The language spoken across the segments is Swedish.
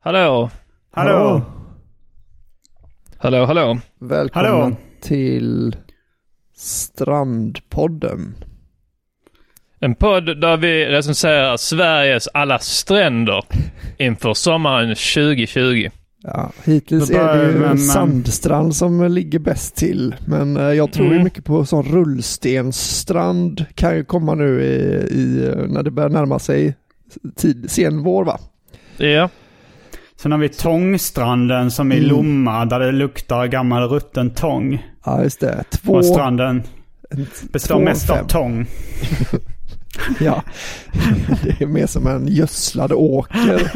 Hallå? Hallå! Hallå, hallå? Välkommen Hallå. till Strandpodden. En podd där vi recenserar Sveriges alla stränder inför sommaren 2020. Ja, hittills är det ju med- Sandstrand som ligger bäst till. Men eh, jag tror ju Mm. mycket på sån rullstensstrand kan ju komma nu i, i, när det börjar närma sig tid, sen vår va? Ja. Sen har vi Tångstranden som i Mm. Lomma där det luktar gammal rutten tång. Ja, just det. Två, Och stranden en- består mest av tång. Ja, det är mer som en gödslad åker.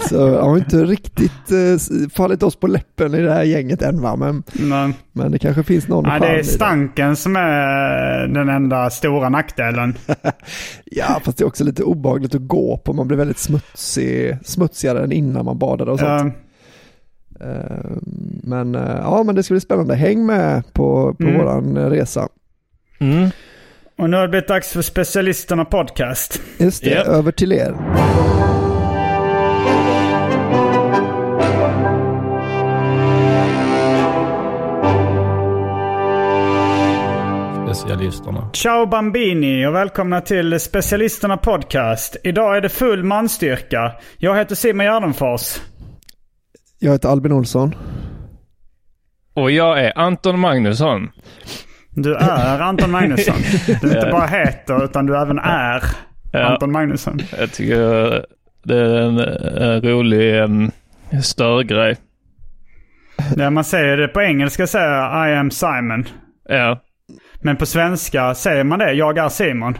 Så jag har inte riktigt eh, fallit oss på läppen i det här gänget än va, men, Men, men det kanske finns någon nej, det är stanken som är den enda stora nackdelen. Ja, fast det är också lite obehagligt att gå på. Man blir väldigt smutsig, smutsigare än innan man badade och sånt. Ja, Eh, Men eh, ja, men det ska bli spännande. Häng med på, på Mm. våran eh, resa. Mm. Och nu har det blivit dags för specialisterna podcast. Just det, Japp. över till er. Specialisterna. Ciao Bambini och välkomna till specialisterna podcast. Idag är det full manstyrka. Jag heter Simon Gärdenfors. Jag heter Albin Olsson. Och jag är Anton Magnusson. Du är Anton Magnusson. Du inte bara heter utan du även är Ja. Anton Magnusson. Jag tycker det är en, en rolig um, störgrej. När man säger det på engelska säger jag I am Simon. Ja. Men på svenska säger man det, jag är Simon.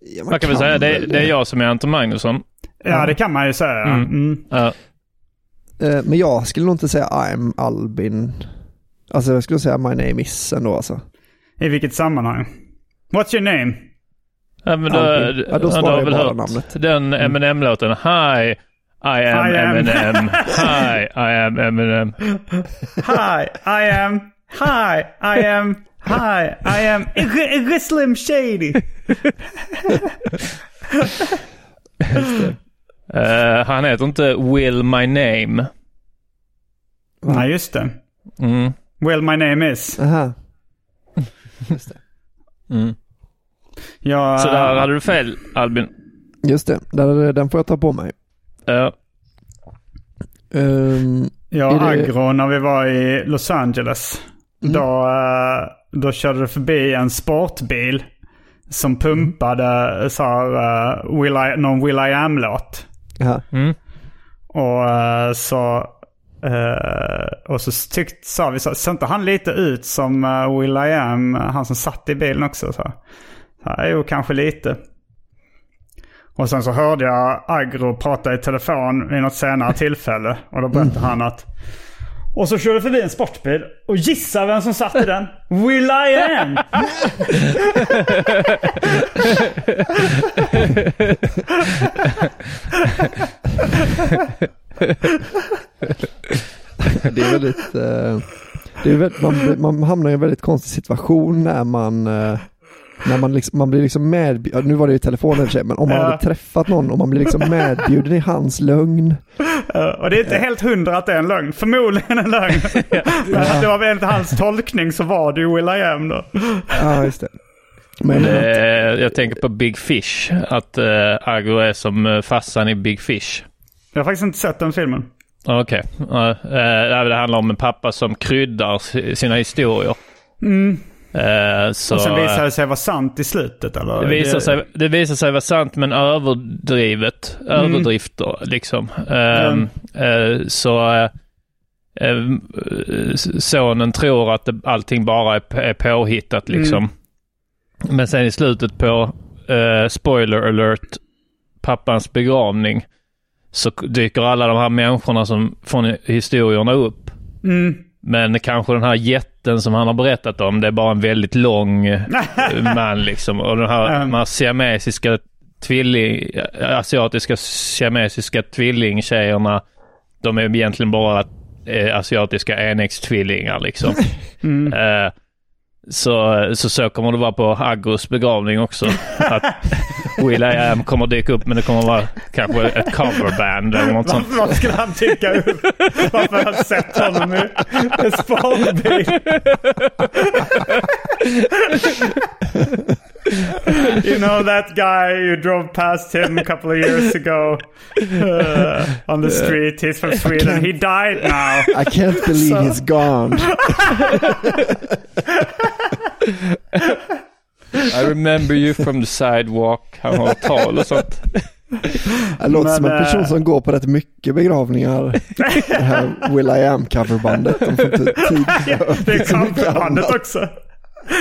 Ja, Man kan väl säga det, det är jag som är Anton Magnusson. Ja, det kan man ju säga. Mm. Mm. Ja. Eh, Men jag skulle nog inte säga I'm Albin. Alltså jag skulle säga My name is ändå alltså. I vilket sammanhang? What's your name? Ja, men då, Albin. Ja, då svarar har jag väl bara hört namnet. den Eminem-låten. Hi, I am. Eminem. Hi, I am Eminem. Hi, I am... Hi, I am... Hi, I am... Slim Shady. Eh, han heter inte Will My Name. Nej, just det. Mm. Well, my name is. Aha. Mm. Jag, Så där hade du fel Albin. Just det, där, den får jag ta på mig. Ja. Jag och är det- Agro, när vi var i Los Angeles, Mm. då, eh, då körde det förbi en sportbil som pumpade så här, eh, Will I, någon Will I Am-låt. aha. Mm. Och eh, så... eh, och så tyckte, sa vi så, ser inte han lite ut som uh, Will I Am, han som satt i bilen också? Så, så jo, kanske lite. Och sen så hörde jag Agro prata i telefon vid något senare tillfälle. Och då berättade han att Och så körde förbi en sportbil. Och gissa vem som satt i den? Will I am! Det är väldigt, eh, det är väldigt man, man hamnar i en väldigt konstig situation när man eh, när man, liksom, man blir liksom medbjuden, nu var det ju telefonen i och för sig, men om man Ja. hade träffat någon och man blir liksom medbjuden i hans lögn. Och det är inte helt hundra att det är en lögn. Förmodligen en lögn. Men det var väl enligt hans tolkning så var det ju Will I am då. Ja, just det. Men Eh, eh, jag tänker på Big Fish. Att eh, Agro är som eh, farsan i Big Fish. Jag har faktiskt inte sett den filmen. Okej. Ja, eh, det handlar om en pappa som kryddar si- sina historier. Eh, så, Och sen visade det sig vara sant i slutet eller? det, visar sig, det visar sig vara sant men överdrivet. Överdrifter liksom. Eh, Mm. eh, så eh, eh, sonen tror att det, allting bara är, är påhittat liksom. Men sen i slutet på eh, spoiler alert pappans begravning så dyker alla de här människorna som från historierna upp. Mm. Men kanske den här jätten som han har berättat om, det är bara en väldigt lång eh, man liksom. Och den här, Mm. de här siamesiska tvilling, asiatiska siamesiska tvillingtjejerna, de är egentligen bara eh, asiatiska enäggstvillingar liksom. Eh, så, så så kommer det vara på Agros begravning också. Att Will I Am kommer dyka upp men det kommer vara kanske ett coverband eller något sånt. Vad skulle han tycka upp? Varför har jag sett honom i en sparbil? you know that guy you drove past him a couple of years ago uh, on the street. He's from Sweden. He died now. I can't believe he's gone. I remember you from the sidewalk. Han har tal och sånt. Det låter Men, som en person eh, som går på rätt mycket begravningar. Det här Will I Am coverbandet. De får inte tid det är mycket coverbandet också.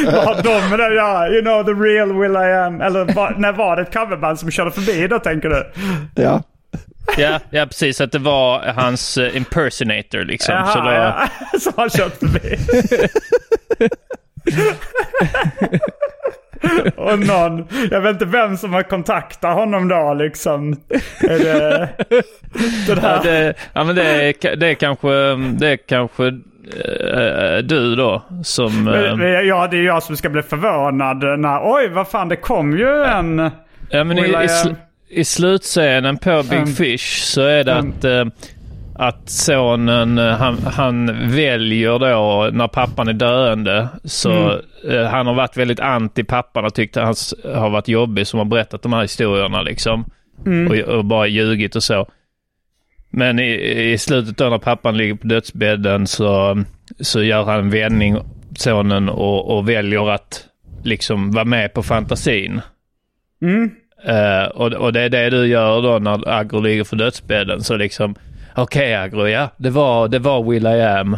Vad har de med det att göra? You know the real Will I am. Eller var, när var det ett coverband som körde förbi då tänker du? Ja, Ja, ja, precis. Att det var hans eh, impersonator liksom. Jaha, så då, ja. Som har kört förbi. Och någon, jag vet inte vem som har kontaktat honom då liksom. Är det det Ja, där? det, ja, men det, är, det är kanske, det är kanske eh, du då som... Men- Ja, det är jag som ska bli förvånad när, oj vad fan det kom ju en... ja, men i, I sl. I slutscenen på Big Mm. Fish så är det Mm. att, eh, att sonen, eh, han, han väljer då när pappan är döende. Så Mm. eh, han har varit väldigt anti pappan och tyckt att han har varit jobbig som har berättat de här historierna liksom. Mm. Och, och bara ljugit och så. Men i, i slutet då när pappan ligger på dödsbädden så, så gör han en vändning, sonen, och, och väljer att liksom vara med på fantasin. Mm. Eh, och, och det är det du gör då när Agro ligger för dödsbädden. Så liksom, okej Agro, ja, det var, det var Will I Am.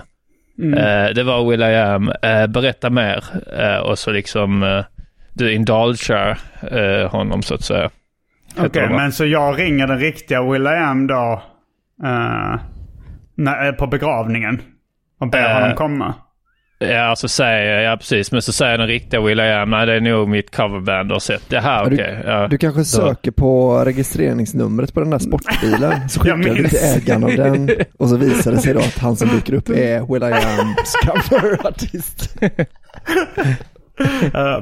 Eh, det var Will I Am. Eh, berätta mer. Eh, och så liksom, uh, du indulgar uh, honom så att säga. Okej, va? men så jag ringer den riktiga Will I am då eh, när, eh, på begravningen och ber Eh, honom komma. Ja, så säger jag, ja precis. Men så säger den riktiga Will I Am, nej det är nog mitt coverband har sett. Ja, du- okej. ja. du kanske söker på registreringsnumret på den där sportbilen. Så skickar du till ägaren av den. Och så visar det sig då att han som dyker upp är Will I Ams coverartist.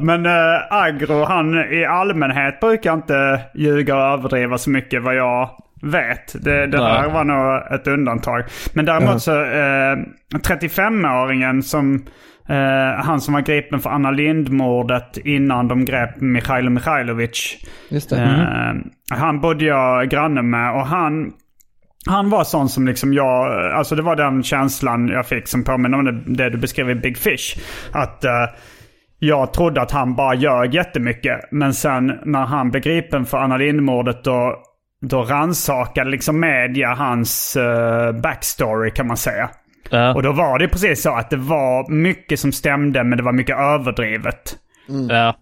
Men uh, Agro, han i allmänhet brukar inte ljuga och överdriva så mycket vad jag vet. Det, det här var nog ett undantag. Men däremot så, uh, 35-åringen som, eh, han som var gripen för Anna Lindh-mordet innan de grep Mikhailo Mikhailovic. Just det. Eh, han bodde jag granne med och han, han var sån som liksom jag, alltså det var den känslan jag fick som påminner om det, det du beskrev i Big Fish. Att eh, jag trodde att han bara ljög jättemycket. Men sen när han blev gripen för Anna Lindh-mordet då, då rannsakade liksom media hans eh, backstory kan man säga. Ja, Och då var det precis så att det var mycket som stämde men det var mycket överdrivet. ja.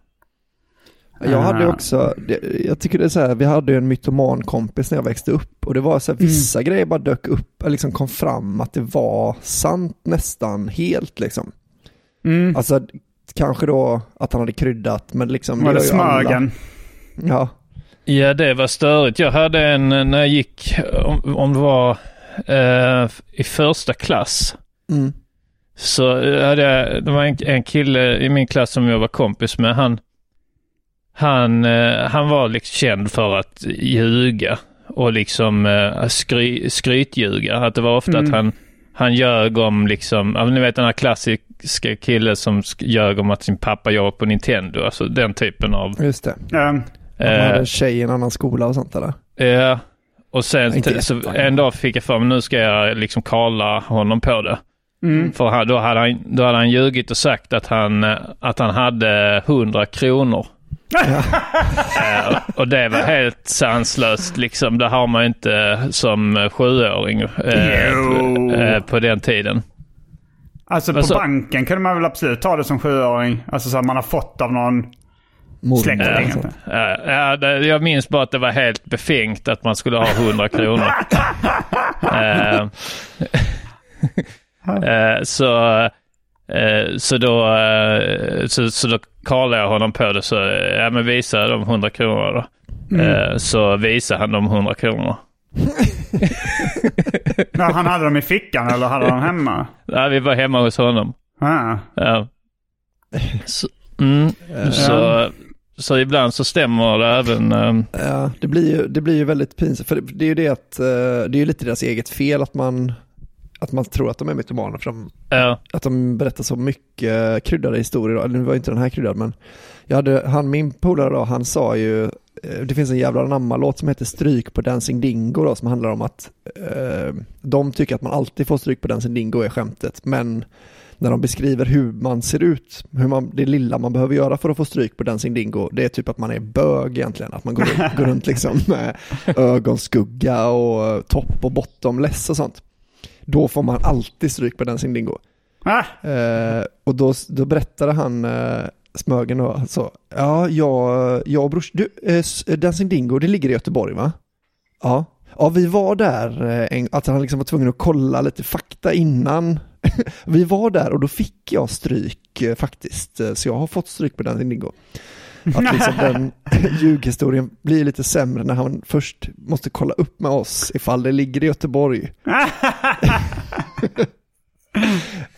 Jag hade Ah. också, det, jag tycker det är så här, vi hade ju en mytoman kompis när jag växte upp och det var så här, vissa grejer bara dök upp, eller liksom kom fram att det var sant nästan helt liksom. Mm. Alltså kanske då att han hade kryddat, men liksom. Var det alla. Smögen? Ja, Ja, det var störigt. Jag hade en när jag gick, om, om det var eh, i första klass. mm. Så eh, hade jag, det var en, en kille i min klass som jag var kompis med. Han, han, eh, han var liksom känd för att ljuga och liksom eh, skry, skrytljuga. Att det var ofta Mm. att han, han ljög om liksom, ja, ni vet den här klassiska killen som ljög om att sin pappa jobbade på Nintendo. Alltså den typen av... just det. Um, Man hade Eh, en tjej i en annan skola och sånt där. Ja, och sen Inte t- så en dag fick jag för mig nu ska jag liksom kalla honom på det. mm. För han, då, hade han, då hade han ljugit och sagt att han, eh, att han hade 100 kronor. Eh, och det var helt sanslöst liksom. Det har man inte som eh, sjuåring eh, Jo. eh, på den tiden. Alltså på Alltså- banken kunde man väl absolut ta det som sjuåring. Alltså så att man har fått av någon Mormor släkting. och sånt. Ja, ja, jag minns bara att det var helt befängt att man skulle ha 100 kronor. Eh, eh, så, eh, så då, eh, så, så då kallade jag honom på det. Så ja, men visa de 100 kronorna då. Eh, så visade han de 100 kronorna. Ja, han hade dem i fickan eller hade de hemma? Ja, vi var hemma hos honom. Ah. Ja. Så, mm, så, så ibland så stämmer det även. eh, Ja, det blir ju, det blir ju väldigt pinsamt. För det, är ju det att, eh, det är ju lite deras eget fel att man, att man tror att de är mytomaner. För de, ja, att de berättar så mycket kryddade historier. Eller nu var inte den här kryddad, men jag hade, han, min polare då, han sa ju, eh, det finns en jävla namma-låt som heter Stryk på Dancing Dingo då, som handlar om att eh, de tycker att man alltid får stryk på Dancing Dingo är skämtet, men när de beskriver hur man ser ut, hur man, det lilla man behöver göra för att få stryk på Dancing Dingo, det är typ att man är bög egentligen, att man går, runt- går runt liksom med ögonskugga och topp och bottomless och sånt. Då får man alltid stryk på Dancing Dingo. Ah. Eh, och då, då berättade han, eh, Smögen då, så, ja, jag, jag och brors, du, eh, s- Dancing Dingo, det ligger i Göteborg va? Ja. Ja, vi var där, eh, att han liksom var tvungen att kolla lite fakta innan. vi var där och då fick jag stryk eh, faktiskt, eh, så jag har fått stryk på Dancing Dingo. Att liksom den ljughistorien blir lite sämre när han först måste kolla upp med oss ifall det ligger i Göteborg.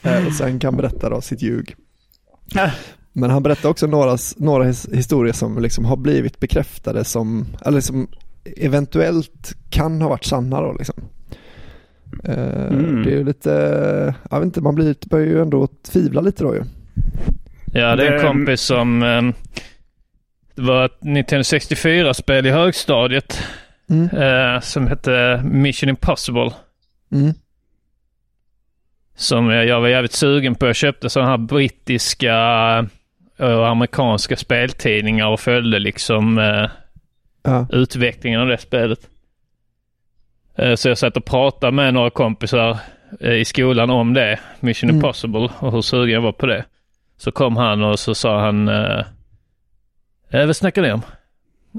Eh, och sen kan berätta då sitt ljug. Men han berättar också några, några his- historier som liksom har blivit bekräftade som, eller som eventuellt kan ha varit sanna då liksom. Eh, Mm. Det är ju lite, jag vet inte, man blir, börjar ju ändå tvivla lite då ju. Ja, det är en kompis som... ehm, det var ett Nintendo 64-spel i högstadiet Mm. eh, som hette Mission Impossible. Mm. Som jag, var jävligt sugen på. Jag köpte sådana här brittiska och amerikanska speltidningar och följde liksom eh, Ja. utvecklingen av det spelet. Eh, Så jag satt och pratade med några kompisar eh, i skolan om det, Mission Mm. Impossible, och hur sugen jag var på det. Så kom han och så sa han, eh, eh, vad snackar ni om?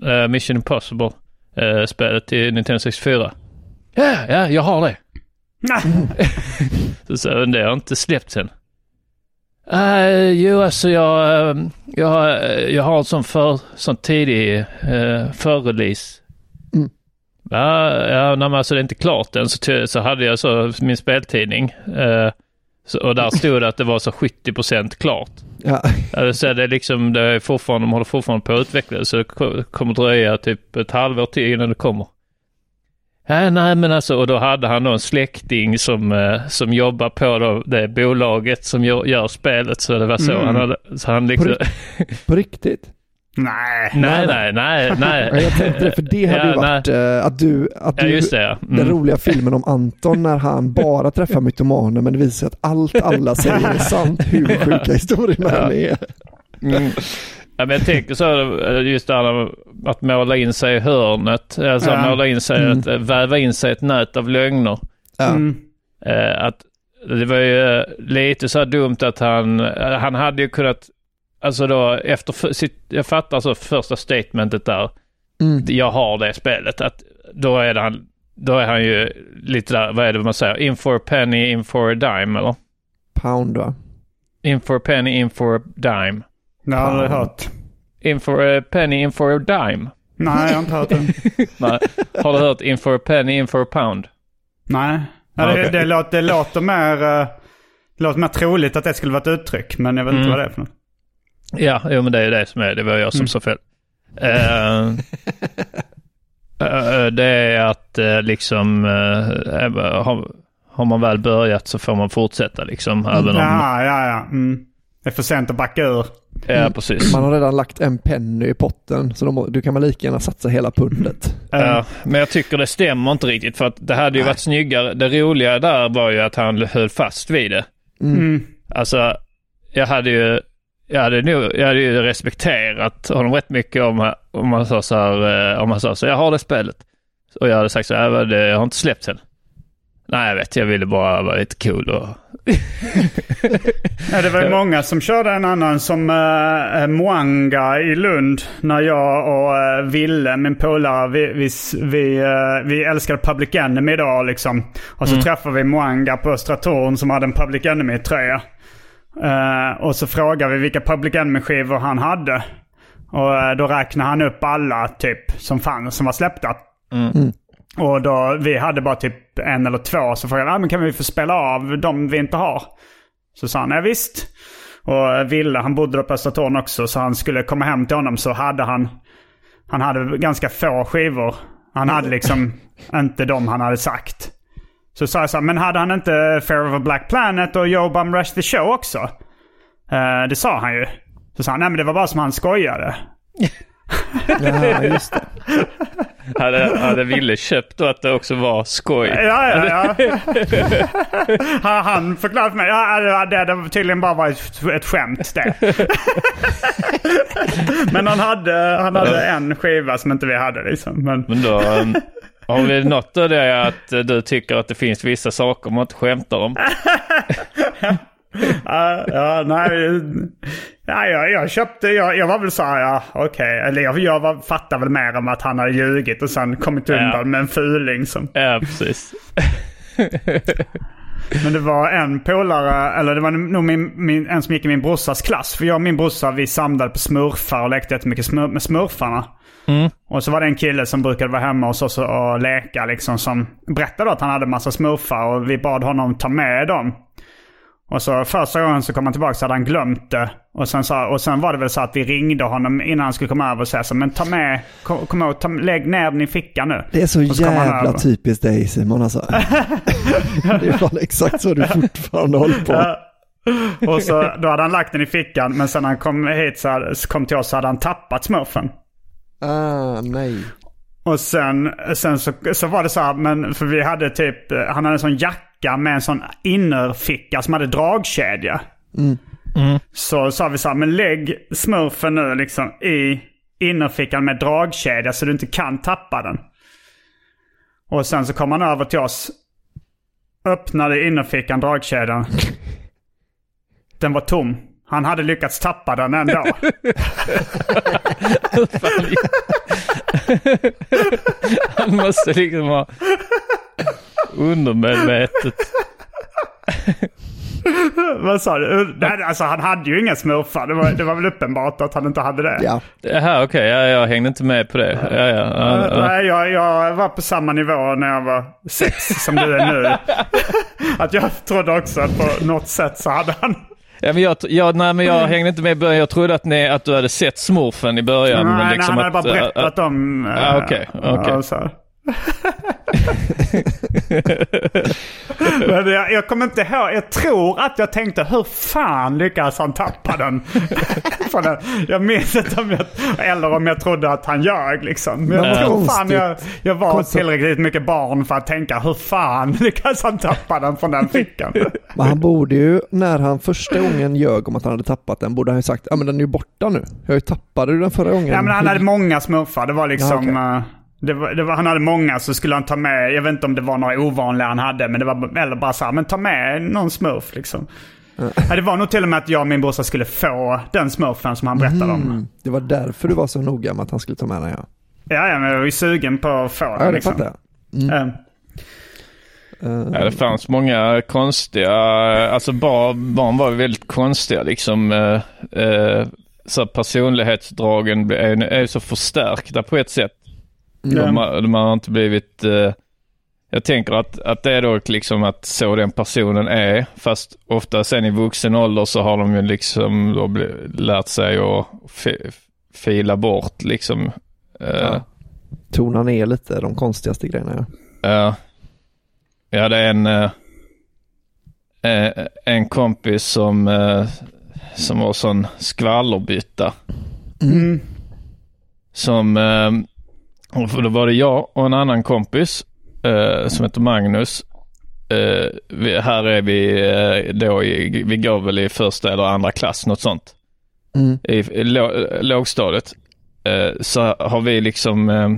Eh, Mission Impossible, eh, spelet till Nintendo 64. Ja, ja, jag har det. Så sa jag, det har inte släppt sen. Uh, jo, alltså jag, jag, jag har en sån, för, sån tidig uh, förrelease. Ja, ja nej, men alltså det är inte klart än. Så, så hade jag så min speltidning. eh, så, och där stod det att det var så 70% klart. Ja. Alltså det är liksom, det är fortfarande, de håller fortfarande på att utveckla det, så det ko- kommer dröja typ ett halvår till innan det kommer. Ja, nej men alltså, och då hade han då en släkting som, eh, som jobbar på då det bolaget som gör, gör spelet, så det var så Mm. han hade, så han liksom, På riktigt? Nej. nej, nej, nej, Ja, nej. jag tänkte det, för det hade ju Ja, varit eh, att du, att Ja, du just det ja. den Mm. roliga filmen om Anton när han bara träffar mytomaner men det visar sig att allt alla säger är sant, hur sjuka historierna Ja. är. Mm. Ja, men jag tänker så, eh, just det här att måla in sig i hörnet, alltså Ja. måla in sig, Mm. att eh, väva in sig i ett nät av lögner. Ja. Mm. Att det var ju lite så här dumt att han, han hade ju kunnat, alltså då efter, sitt, jag fattar alltså första statementet där. Mm. Jag har det spelet. Att då är han, då är han ju lite där, vad är det man säger? In for a penny, in for a dime eller? Pound va? In for a penny, in for a dime. Det har jag aldrig hört. In for a penny, in for a dime. Nej, jag har inte hört det. Nej. Har du hört in for a penny, in for a pound? Nej. Ja, det, Okej. det, låter, det låter mer... eh, Det låter mer troligt att det skulle vara ett uttryck, men jag vet inte Mm. vad det är för något. Ja, jo, men det är det som är. Det var jag som Mm. sa fel. Eh, eh, det är att eh, liksom, har, har man väl börjat så får man fortsätta liksom. Även om, Ja, ja, ja. Mm. Det är för sent att backa ur. ja, precis. Man har redan lagt en penny i potten så de, du kan väl lika gärna satsa hela pundet. Ja, men jag tycker det stämmer inte riktigt för att det hade ju varit snyggare. Det roliga där var ju att han höll fast vid det. Mm. Alltså, jag hade ju, jag hade, nog, jag hade ju respekterat honom rätt mycket om, om man sa så här, eh, om man sa så jag har det spelet. Och jag hade sagt så här, "Ja, det har inte släppts än. Nej, jag vet, jag ville bara vara lite cool och... Ja, det var ju många som körde en annan som uh, Moanga i Lund. När jag och uh, Ville, min polare, vi, vi, vi, eh, vi älskade Public Enemy då liksom. Och så träffade vi Moanga på Östra Torn som hade en Public Enemy-tröja. Eh, och så frågade vi vilka Public Enemy-skivor han hade. Och eh, då räknade han upp alla typ som fanns, som var släppta. Och då, vi hade bara typ en eller två. Så frågade jag, ah, men kan vi få spela av de vi inte har? Så sa han, ja visst. Och Ville, han bodde då på Östra Torn också, så han skulle komma hem till honom så hade han... Han hade ganska få skivor. Han hade liksom inte de han hade sagt. Så sa jag så här, men hade han inte Fair of a Black Planet och Yo Bum Rush the Show också? Eh, det sa han ju. Så sa han, nej men det var bara som han skojade. Ja, just det. Hade, hade Ville köpt då att det också var skoj? Ja, ja, ja. han, han förklarade för mig, ja, det, det tydligen bara var ett, ett skämt det. men han hade, han hade en skiva som inte vi hade liksom. Men, Men då um, har vi något av det att eh, du tycker att det finns vissa saker man inte skämtar om? ja, ja, nej. Ja, jag, jag köpte, jag, jag var väl så här, ja okej. Eller jag, jag var, fattade väl mer om att han hade ljugit och sen kommit undan Ja. med en fuling som. Ja, precis. Men det var en polare, eller det var nog min, min, en som gick i min brorsas klass. För jag och min brorsa vi samlade på smurfar och lekte jättemycket smur, med smurfarna. Och så var det en kille som brukade vara hemma hos oss och leka liksom som berättade att han hade massa smurfar och vi bad honom ta med dem. Och så första gången så kom han tillbaka så hade han glömt det. Och sen, så, och sen var det väl så att vi ringde honom innan han skulle komma över och säga så men ta med, kom, kom ihåg, ta, lägg ner den i fickan nu. Det är så Och så jävla typiskt dig Simon alltså. det är fan exakt så du fortfarande håller på. Och så, då hade han lagt den i fickan men sen när han kom hit så hade, så kom till oss så hade han tappat smurfen. Ah, nej. Och sen, sen så, så var det så här, men för vi hade typ, han hade en sån jacka med en sån innerficka som hade dragkedja. Så sa vi så här, men lägg smurfen nu liksom i innerfickan med dragkedja så du inte kan tappa den. Och sen så kom han över till oss, öppnade innerfickan, dragkedjan. Den var tom. Han hade lyckats tappa den ändå. Han måste liksom ha undermedvetet. Vad sa du? Nej, alltså han hade ju inga smurfar. Det var, det var väl uppenbart att han inte hade det. Ja, Jaha, okej. Ja, jag hängde inte med på det. Ja, ja, ja, ja. Nej, jag, jag var på samma nivå när jag var sex som du är nu. att jag trodde också att på något sätt så hade han... Ja, men jag, jag, nej, men jag hängde inte med i början. Jag trodde att, ni, att du hade sett smurfen i början. nej, men nej, liksom han hade att, bara berättat äh, om... Ja, eh, okej, okej. ja, så. Men jag, jag kommer inte ihåg. Jag tror att jag tänkte hur fan lyckades han tappa den? Den jag minns inte om jag... Eller om jag trodde att han ljög liksom. Men jag tror fan jag, jag var Konstigt. tillräckligt mycket barn för att tänka hur fan lyckades han tappa den från den fickan? men han borde ju, när han första gången ljög om att han hade tappat den, borde han ju sagt ja men den är ju borta nu. Jag ju tappade du den förra gången. Ja men han hade många smurfar. Det var liksom... Ja, eh, det var, det var, han hade många så skulle han ta med, jag vet inte om det var några ovanliga han hade, men det var eller bara så här, men ta med någon smurf liksom. Ja, det var nog till och med att jag och min brorsa skulle få den smurfen som han berättade om. Mm, det var därför du var så noga med att han skulle ta med den ja. Ja, ja, men jag var ju sugen på att få den. Ja, det liksom. fattar jag. Eh, Ja, det fanns många konstiga, alltså barn, barn var väldigt konstiga liksom. Eh, eh, så personlighetsdragen är, är så förstärkta på ett sätt. De, har- de har inte blivit, eh, jag tänker att, att det är då liksom att så den personen är. Fast ofta sen i vuxen ålder så har de ju liksom då bli, lärt sig att fi, fila bort liksom. Eh, Ja. Tona ner lite de konstigaste grejerna ja. Ja. Jag hade en, eh, eh, en kompis som, eh, som var sån skvallerbytta. Som, eh, och för då var det jag och en annan kompis eh, som heter Magnus. Eh, vi, här är vi eh, då i, vi går väl i första eller andra klass, något sånt. Mm. I, lå, lågstadiet. Eh, så har vi liksom eh,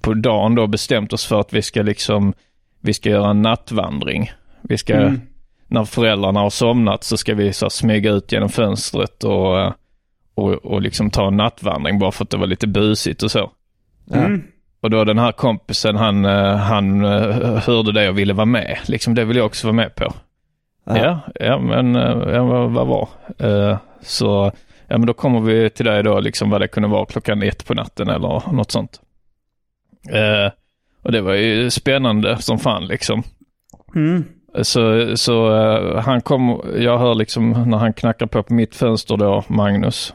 på dagen då bestämt oss för att vi ska liksom, vi ska göra en nattvandring. Vi ska, Mm. när föräldrarna har somnat så ska vi så här, smyga ut genom fönstret och, eh, och, och liksom ta en nattvandring bara för att det var lite busigt och så. Mm. Och då den här kompisen, han, eh, han eh, hörde det och ville vara med. Liksom det vill jag också vara med på. Ja. Ja, ja men eh, ja, vad, vad var? Eh, så, ja men då kommer vi till dig då, liksom vad det kunde vara klockan ett på natten eller något sånt. Eh, och det var ju spännande som fan liksom. Mm. Så, så eh, han kom, jag hör liksom när han knackar på på mitt fönster då, Magnus.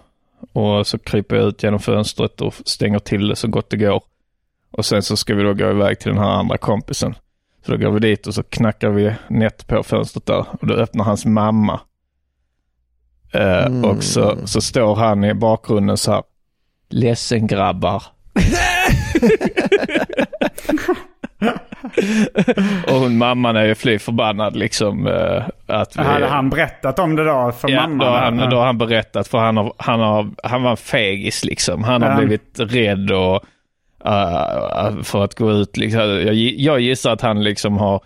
Och så kryper jag ut genom fönstret och stänger till det så gott det går. Och sen så ska vi då gå iväg till den här andra kompisen. Så då går vi dit och så knackar vi nätt på fönstret där och då öppnar hans mamma. Eh, Mm. Och så, så står han i bakgrunden så här. Ledsen grabbar. och hon, mamman är ju fly förbannad liksom. eh, att vi, Hade han berättat om det då för ja, mamma? Då har, han, då har han berättat för han, har, han, har, han var en fegis liksom. Han har Ja. blivit rädd och, eh, för att gå ut. Liksom. Jag, jag gissar att han liksom har,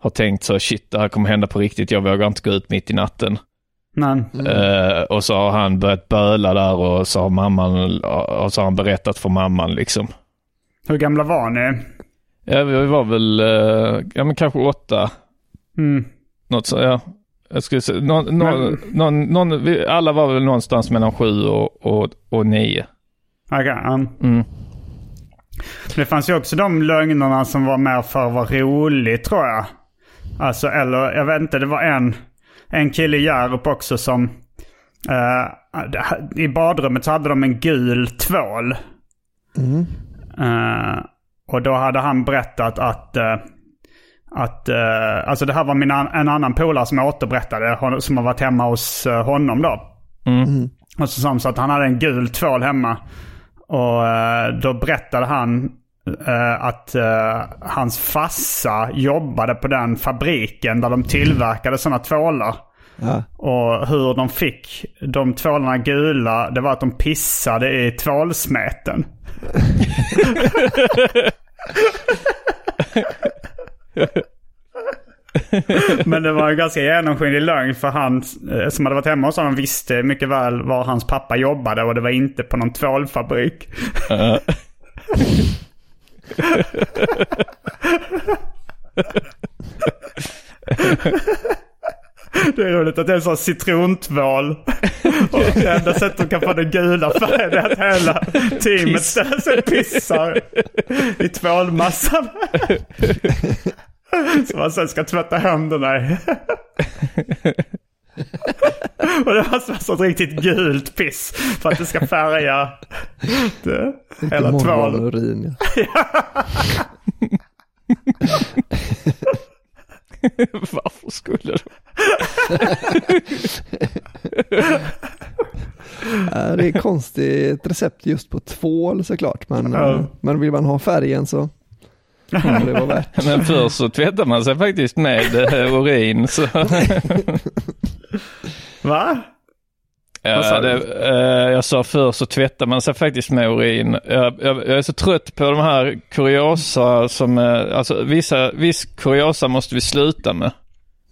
har tänkt så shit det här kommer hända på riktigt. Jag vågar inte gå ut mitt i natten. Men, Eh, och så har han börjat böla där och så har mamman och så har han berättat för mamman liksom. hur gamla var ni? Ja, vi var väl, eh, ja men kanske åtta. Mm. Något så, ja. Jag skulle säga, någon, någon, Men- någon, någon, vi, alla var väl någonstans mellan sju och, och, och nio. Okej, ja. Mm. Det fanns ju också de lögnerna som var mer för att vara rolig tror jag. Alltså, eller jag vet inte, det var en, en kille i Hjärup också som... eh, I badrummet så hade de en gul tvål. Eh, och då hade han berättat att... eh, att eh, alltså det här var min an- en annan polare som återberättade, hon- som har varit hemma hos eh, honom då. Och så sa han så att han hade en gul tvål hemma. Och eh, då berättade han eh, att eh, hans fassa jobbade på den fabriken där de tillverkade sådana tvålar. Ja. Och hur de fick de tvålarna gula, det var att de pissade i tvålsmeten. Men det var en ganska genomskinlig lögn för han eh, som hade varit hemma hos honom visste mycket väl var hans pappa jobbade och det var inte på någon tvålfabrik. Det är roligt att det är en sån citrontvål. Och det enda sättet de kan få den gula färgen är att hela teamet ställer sig och pissar i tvålmassan. Som man sen ska tvätta händerna i. Och det måste vara sånt riktigt gult piss för att det ska färga det, hela tvålen. Ja. Varför skulle du? Det är konstigt recept just på tvål såklart. Men, Ja. eh, men vill man ha färgen så kan det vara värt. Men förr så tvättar man sig faktiskt med eh, urin. Så. Va? Vad sa Ja, du? det, eh, jag sa förr så tvättar man sig faktiskt med urin. Jag, jag, jag är så trött på de här kuriosa som, eh, alltså vissa, viss kuriosa måste vi sluta med.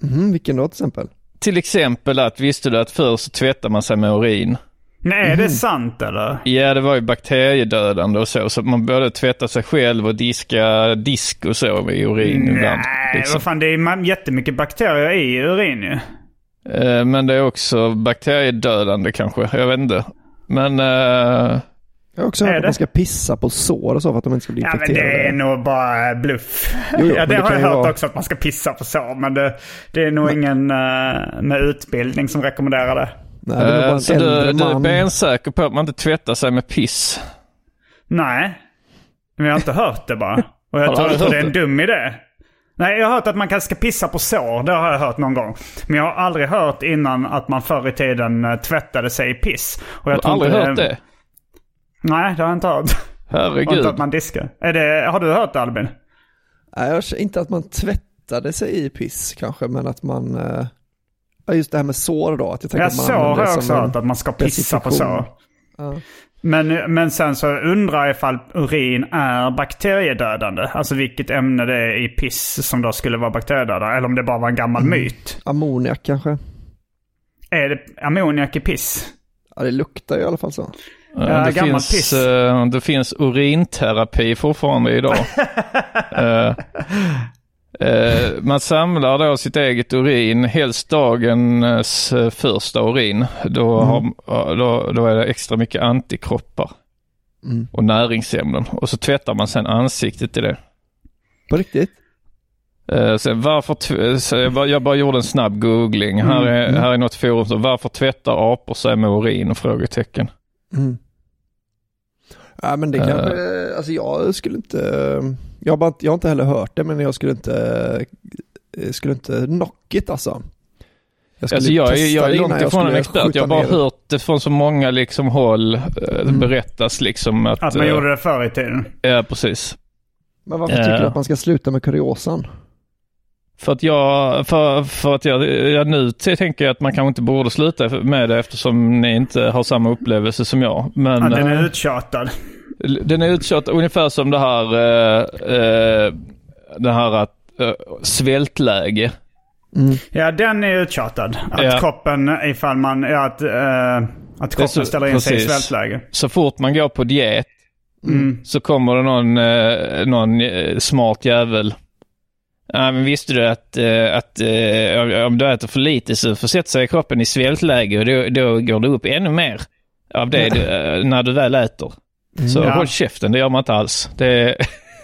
Mm, vilken då till exempel? till exempel att, visste du att förr så tvättar man sig med urin? Nej, är det sant eller? Ja, det var ju bakteriedödande och så. Så man både tvättar sig själv och diska disk och så med urin ibland. Nej, liksom. vad fan det är jättemycket bakterier i urin ju. Eh, Men det är också bakteriedödande kanske. Jag vet inte. Men eh, Jag har också hört att det? man ska pissa på sår och så för att de inte ska bli Ja men infekterade. det är nog bara bluff. Jo, jo, ja, men det det har jag hört vara- också att man ska pissa på så. Men det, det är nog ingen uh, med utbildning som rekommenderar det. Nej, det är en så du, du är bensäker på att man inte tvättar sig med piss? Nej, men jag har inte hört det bara. Och jag tror, tror det är en dum idé. Nej, jag har hört att man kan ska pissa på sår. Det har jag hört någon gång. Men jag har aldrig hört innan att man förr i tiden eh, tvättade sig i piss. Och jag Har aldrig hört det? Nej, det har jag inte hört. Och Herregud. inte att man diskar. Är det, har du hört det Albin? Nej, jag inte att man tvättade sig i piss kanske, men att man... eh, Ja, just det här med sår då. Att jag tänker Ja, att man så har jag också hört. Att man ska pissa på sår. Ja. Men, men sen så undrar jag ifall urin är bakteriedödande. Alltså vilket ämne det är i piss som då skulle vara bakteriedödande. Eller om det bara var en gammal Mm. myt. Ammoniak kanske? Är det ammoniak i piss? Ja, det luktar ju i alla fall så. Ja, det, finns, piss. eh, det finns urinterapi fortfarande idag. Eh, eh, man samlar då sitt eget urin, helst dagens första urin. Då, har, då, då är det extra mycket antikroppar Mm. och näringsämnen. Och så tvättar man sen ansiktet i det. På riktigt? Eh, sen varför så jag, bara, jag bara gjorde en snabb googling. Här, är, här är något forum som varför tvättar apor sig med urin? Frågetecken. Mm. Ja, men det Eh. kanske, alltså jag skulle inte, jag har, bara, inte- jag har inte heller hört det, men jag skulle inte, jag skulle inte knock it alltså. Jag Alltså jag, jag är långt ifrån en expert. Jag har bara ner. hört det från så många liksom håll eh, Mm. berättas liksom att... Att man eh, gjorde det förr i tiden. Ja, precis. Men varför tycker Eh. du att man ska sluta med kuriosan? För att jag, för, för att jag, jag nu tänker jag att man kanske inte borde sluta med det eftersom ni inte har samma upplevelse som jag. Men Ja, den eh, är uttjatad. den är utkört ungefär som det här, eh, eh, det här att, eh, svältläge. Ja, den är uttjatad. Att Ja. kroppen, ifall man, ja, att, eh, att kroppen så- ställer in sig i precis. svältläge. Så fort man går på diet Mm. så kommer det någon, eh, någon eh, smart jävel. Ja, men visste du att, eh, att eh, om du äter för lite så försätter sig kroppen i svältläge och då, då går det upp ännu mer av det du, eh, när du väl äter. Så Ja. håll käften, det gör man inte alls. Det,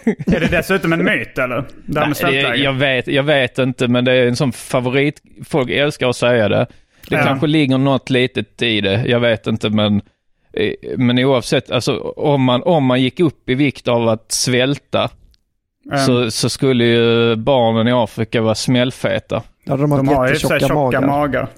Är det dessutom en myt eller? Det här med svältläge? jag, vet, jag vet inte, men det är en sån favorit. Folk älskar att säga det. Det Ja. kanske ligger något litet i det, jag vet inte, men men oavsett, alltså om man, om man gick upp i vikt av att svälta Ehm, så, så skulle ju barnen i Afrika vara smällfeta. Ja, de har, de har ju jättetjocka tjocka magar. magar.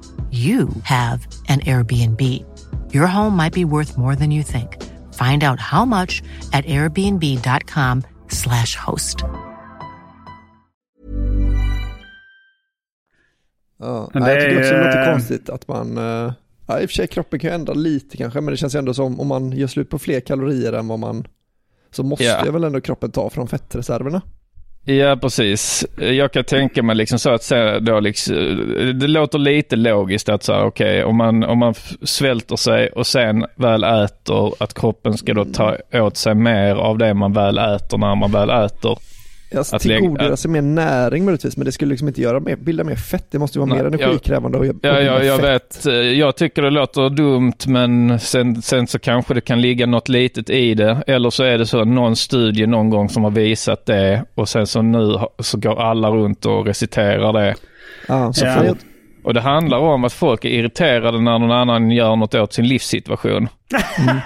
you have an Airbnb. Your home might be worth more than you think. Find out how much at airbnb.com/slash host. Ja. Men det jag tycker också är det låter eh, konstigt att man, eh, ja, i och för sig kroppen kan ju ändra lite kanske, men det känns ju ändå som om man gör slut på fler kalorier än vad man, så måste Ja. ju väl ändå kroppen ta från fettreserverna. Ja, precis. Jag kan tänka mig liksom så att säga då liksom, det låter lite logiskt att så här, okej, okay, om man, om man svälter sig och sen väl äter, att kroppen ska då ta åt sig mer av det man väl äter när man väl äter. Alltså, tillgodogöra sig mer näring möjligtvis, men det skulle liksom inte göra mer, bilda mer fett. Det måste ju vara nej, mer energikrävande och, och Ja, ja jag fett. vet. Jag tycker det låter dumt, men sen, sen så kanske det kan ligga något litet i det. Eller så är det så någon studie någon gång som har visat det och sen så nu så går alla runt och reciterar det. Ja, så ja. Och det handlar om att folk är irriterade när någon annan gör något åt sin livssituation. Mm.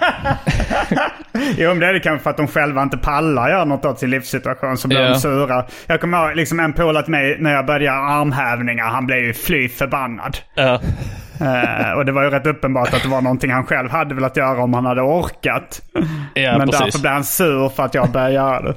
jo, men det är det kanske för att de själva inte pallar göra något åt sin livssituation. Så blir yeah. de sura. Jag kommer ihåg liksom en polare till mig när jag började göra armhävningar. Han blev ju fly förbannad. Yeah. Uh, och det var ju rätt uppenbart att det var någonting han själv hade velat göra om han hade orkat. Ja, men precis. därför blev han sur för att jag började göra det.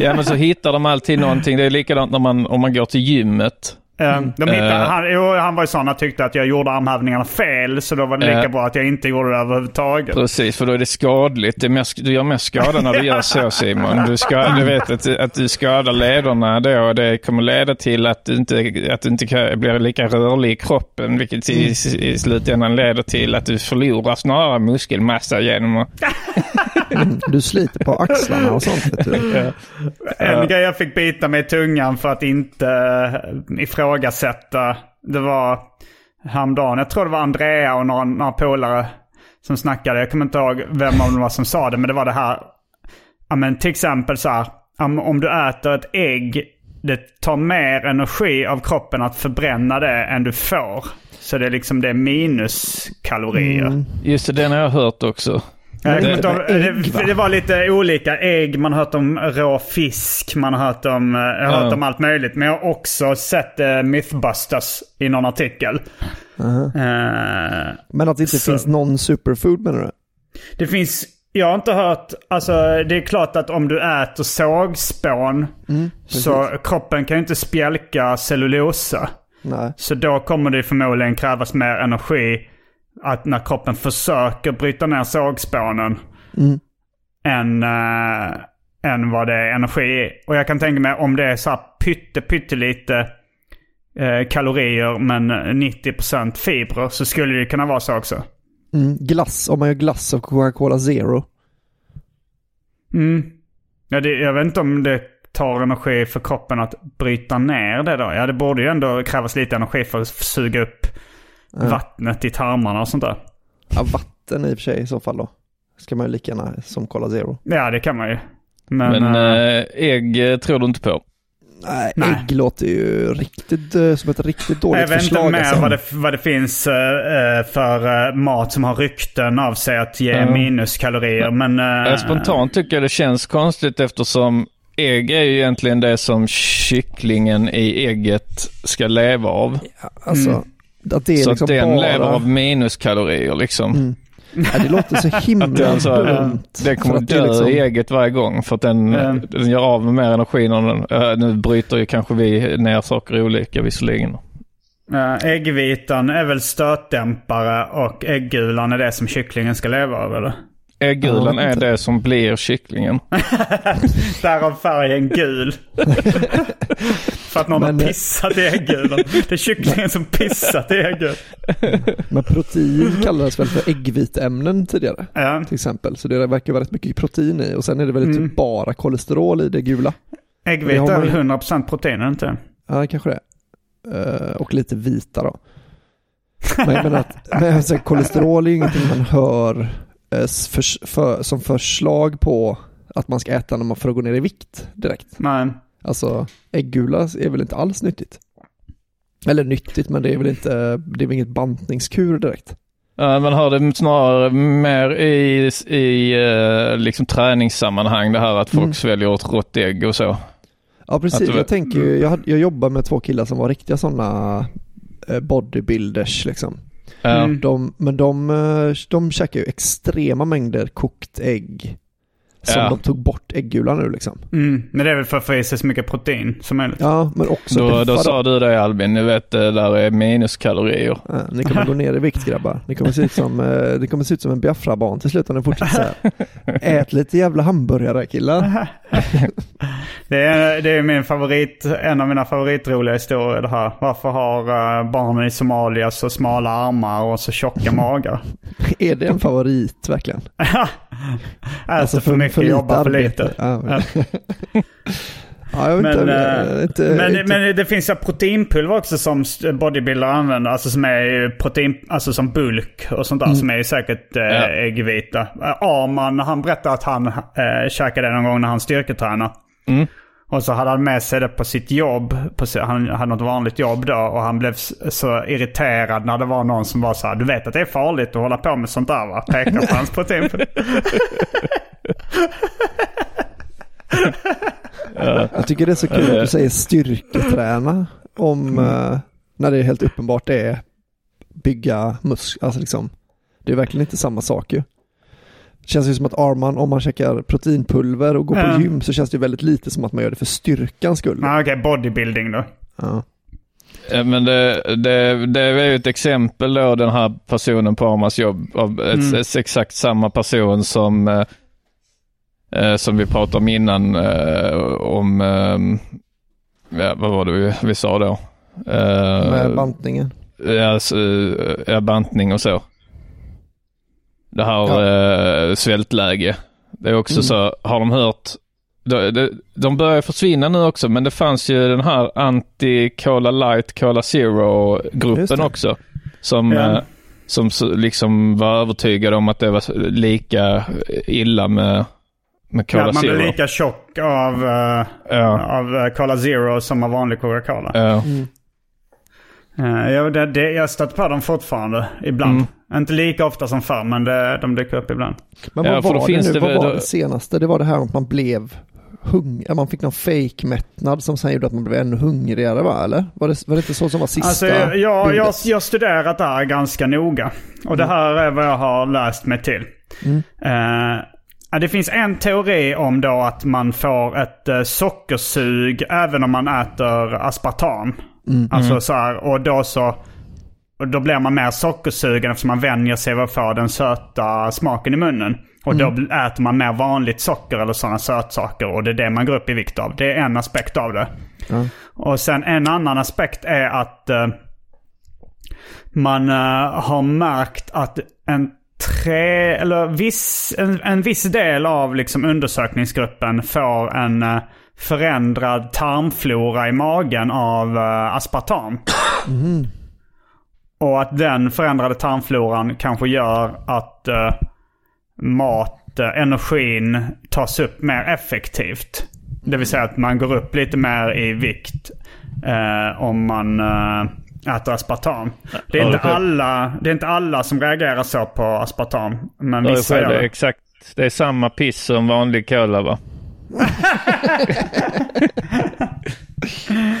ja men så hittar de alltid någonting. Det är likadant när man, om man går till gymmet. Mm. De hittade, uh, han, jo, han var ju sån att tyckte att jag gjorde armhävningarna fel. Så då var det lika uh, bra att jag inte gjorde det överhuvudtaget. Precis, för då är det skadligt. Det är mest, du gör mest skada när du gör så Simon. Du, ska, du vet att, att du skadar lederna då och det kommer leda till att du inte, att du inte blir lika rörlig i kroppen. Vilket i, i slutändan leder till att du förlorar snarare muskelmassa genom att... du sliter på axlarna och sånt. Vet du. Ja. En grej jag fick bita mig i tungan för att inte ifrån ifrågasätta. Det var häromdagen, jag tror det var Andrea och några, några polare som snackade. Jag kommer inte ihåg vem av dem var som sa det, men det var det här. Ja, men till exempel så här, om du äter ett ägg, det tar mer energi av kroppen att förbränna det än du får. Så det är liksom det minuskalorier. Mm. Just det, den har jag hört också. Det, det, det, var lite olika ägg, man har hört om rå fisk, man har hört om, eh, jag har hört om allt möjligt. Men jag har också sett uh, Mythbusters i någon artikel. Uh -huh. uh, men att det inte så. finns någon superfood menar du? Det finns, jag har inte hört, alltså det är klart att om du äter sågspån mm, så kroppen kan ju inte spjälka cellulosa. Nej. Så då kommer det förmodligen krävas mer energi att när kroppen försöker bryta ner sågspånen mm. än, äh, än vad det är energi. Och jag kan tänka mig om det är så här pytte, pyttelite äh, kalorier men 90% fibrer så skulle det kunna vara så också. Mm, glass, om man gör glass av Coca-Cola Zero. Mm. Ja, det, jag vet inte om det tar energi för kroppen att bryta ner det då. Ja, det borde ju ändå krävas lite energi för att suga upp vattnet i tarmarna och sånt där. Ja, vatten i och för sig i så fall då. Ska man ju lika gärna som Cola Zero. Ja, det kan man ju. Men, Men äh, ägg tror du inte på? Nej, Nej, ägg låter ju riktigt uh, som ett riktigt dåligt förslag. Jag vet inte mer alltså. vad, det, vad det finns för mat som har rykten av sig att ge uh. minuskalorier. Men, spontant tycker jag det känns konstigt eftersom ägg är ju egentligen det som kycklingen i ägget ska leva av. Ja, alltså, mm. Att det är så liksom att den bara... lever av minuskalorier liksom. Mm. Ja, det låter så himla alltså, dumt. Det kommer dö liksom... i eget varje gång för att den, mm. den gör av med mer energi. När den, äh, nu bryter ju kanske vi ner saker olika visserligen. Äggvitan är väl stötdämpare och äggulan är det som kycklingen ska leva av eller? Äggulan är det som blir kycklingen. Därav färgen gul. För att någon Men, har pissat i äggulan. Det är kycklingen som pissat i äggulan. Men protein kallades väl för äggviteämnen tidigare? Ja. Till exempel. Så det verkar vara rätt mycket protein i. Och sen är det väl mm. typ bara kolesterol i det gula. Äggvita är väl 100% protein, inte Ja, kanske det. Uh, och lite vita då. Men jag menar att men, alltså, kolesterol är ju ingenting man hör Eh, för, för, som förslag på att man ska äta när man får gå ner i vikt direkt. Nej. Alltså äggula är väl inte alls nyttigt. Eller nyttigt, men det är väl inte, det är väl inget bantningskur direkt. Uh, man hör det snarare mer i, i uh, liksom träningssammanhang det här att folk mm. sväljer ett rått ägg och så. Ja precis, jag tänker ju, jag, jag jobbar med två killar som var riktiga sådana bodybuilders liksom. Mm. De, men de, eh, de käkar ju extrema mängder kokt ägg. Som ja. de tog bort äggulan nu liksom. Mm, men det är väl för att få i sig så mycket protein som möjligt. Ja, men också Då, då sa du det Albin, ni vet det där är minuskalorier. Ja, ni kommer gå ner i vikt grabbar. Ni kommer se ut som, eh, ni kommer se ut som en Biafra-barn till slut om ni fortsätter så här. Ät lite jävla hamburgare killar. Det är, det är min favorit, en av mina favoritroliga historier det här. Varför har uh, barnen i Somalia så smala armar och så tjocka magar? Är det en favorit verkligen? Alltså, för, för- mycket, för lite jobbar för lite. Ja, men- Ja. Ja, jag vet Men, inte, eh, inte, men, inte, men det finns ju proteinpulver också som bodybuildare använder. Alltså som är ju protein, alltså som bulk och sånt där. Mm. Som är ju säkert eh, Ja. äggvita. Eh, Arman, han berättade att han eh, käkade det någon gång när han styrketränar. Mm. Och så hade han med sig det på sitt jobb. På, han hade något vanligt jobb då. Och han blev så irriterad när det var någon som var så här. Du vet att det är farligt att hålla på med sånt där va? Pekar på hans proteinpulver. jag tycker det är så kul att du säger styrketräna om eh, när det är helt uppenbart det är bygga muskler. Alltså liksom, det är verkligen inte samma sak ju. Det känns ju som att Arman, om man käkar proteinpulver och går på Ja. gym så känns det ju väldigt lite som att man gör det för styrkans skull. Nej, Okej, bodybuilding då. Ja. Men det, det, det är ju ett exempel då, den här personen på Armas jobb, av ett, Mm. ett, exakt samma person som, eh, som vi pratade om innan, eh, om, eh, ja, vad var det vi, vi sa då? Eh, Med bantningen. ja, eh, ja, bantning och så. Det här eh, svältläge. Det är också Mm. så, har de hört de, de, de börjar försvinna nu också, men det fanns ju den här anti-Cola Light, Cola Zero-gruppen också. Som, Ja. som liksom var övertygade om att det var lika illa med, med Cola Ja, man Zero. blir lika tjock av, uh, Ja. av uh, Cola Zero som av vanlig Coca-Cola. Ja. Uh, ja, det, det, jag stöter på dem fortfarande ibland. Mm. Inte lika ofta som förr, men det, de dyker upp ibland. Men Ja, vad då var det finns nu? det vad var då- det senaste? Det var det här att man blev hungrig. Man fick någon fake mättnad som sen gjorde att man blev ännu hungrigare va? Eller? Var det, var det inte så som var sista Alltså, jag, jag, jag, jag har studerat det här ganska noga. Och det här är vad jag har läst mig till. Eh, ja, det finns en teori om då att man får ett uh, sockersug även om man äter aspartam. Alltså så här, och då så... Och då blir man mer sockersugen eftersom man vänjer sig vid att få den söta smaken i munnen. Och då bl- äter man mer vanligt socker eller sådana sötsaker. Och det är det man går upp i vikt av. Det är en aspekt av det. Och sen en annan aspekt är att eh, man eh, har märkt att en tre, eller viss, en, en viss del av liksom undersökningsgruppen får en eh, förändrad tarmflora i magen av eh, aspartam. Och att den förändrade tarmfloran kanske gör att eh, mat, eh, energin tas upp mer effektivt. Det vill säga att man går upp lite mer i vikt eh, om man eh, äter aspartam. Det är, Ja, inte alla, det är inte alla som reagerar så på aspartam. Men Det vissa gör det exakt, det är samma piss som vanlig cola va?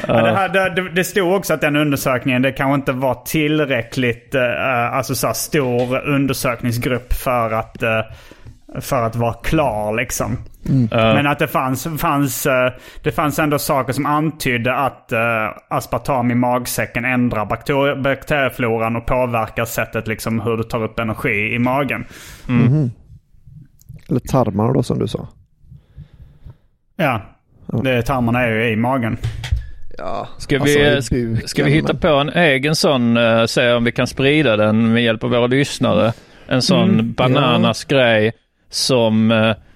Ja, det, här, det, det- stod också att den undersökningen, det kanske inte var tillräckligt eh, alltså så stor undersökningsgrupp för att, eh, för att vara klar liksom. Men att det fanns, fanns, eh, det fanns ändå saker som antydde att eh, aspartam i magsäcken ändrar bakter- bakteriefloran och påverkar sättet liksom hur du tar upp energi i magen. Eller tarmarna då som du sa. Ja, det, tarmarna är ju i magen. Ja, Ska alltså, vi, ska, buken, ska vi hitta men- på en egen sån, uh, se om vi kan sprida den med hjälp av våra lyssnare? En sån bananas grej som,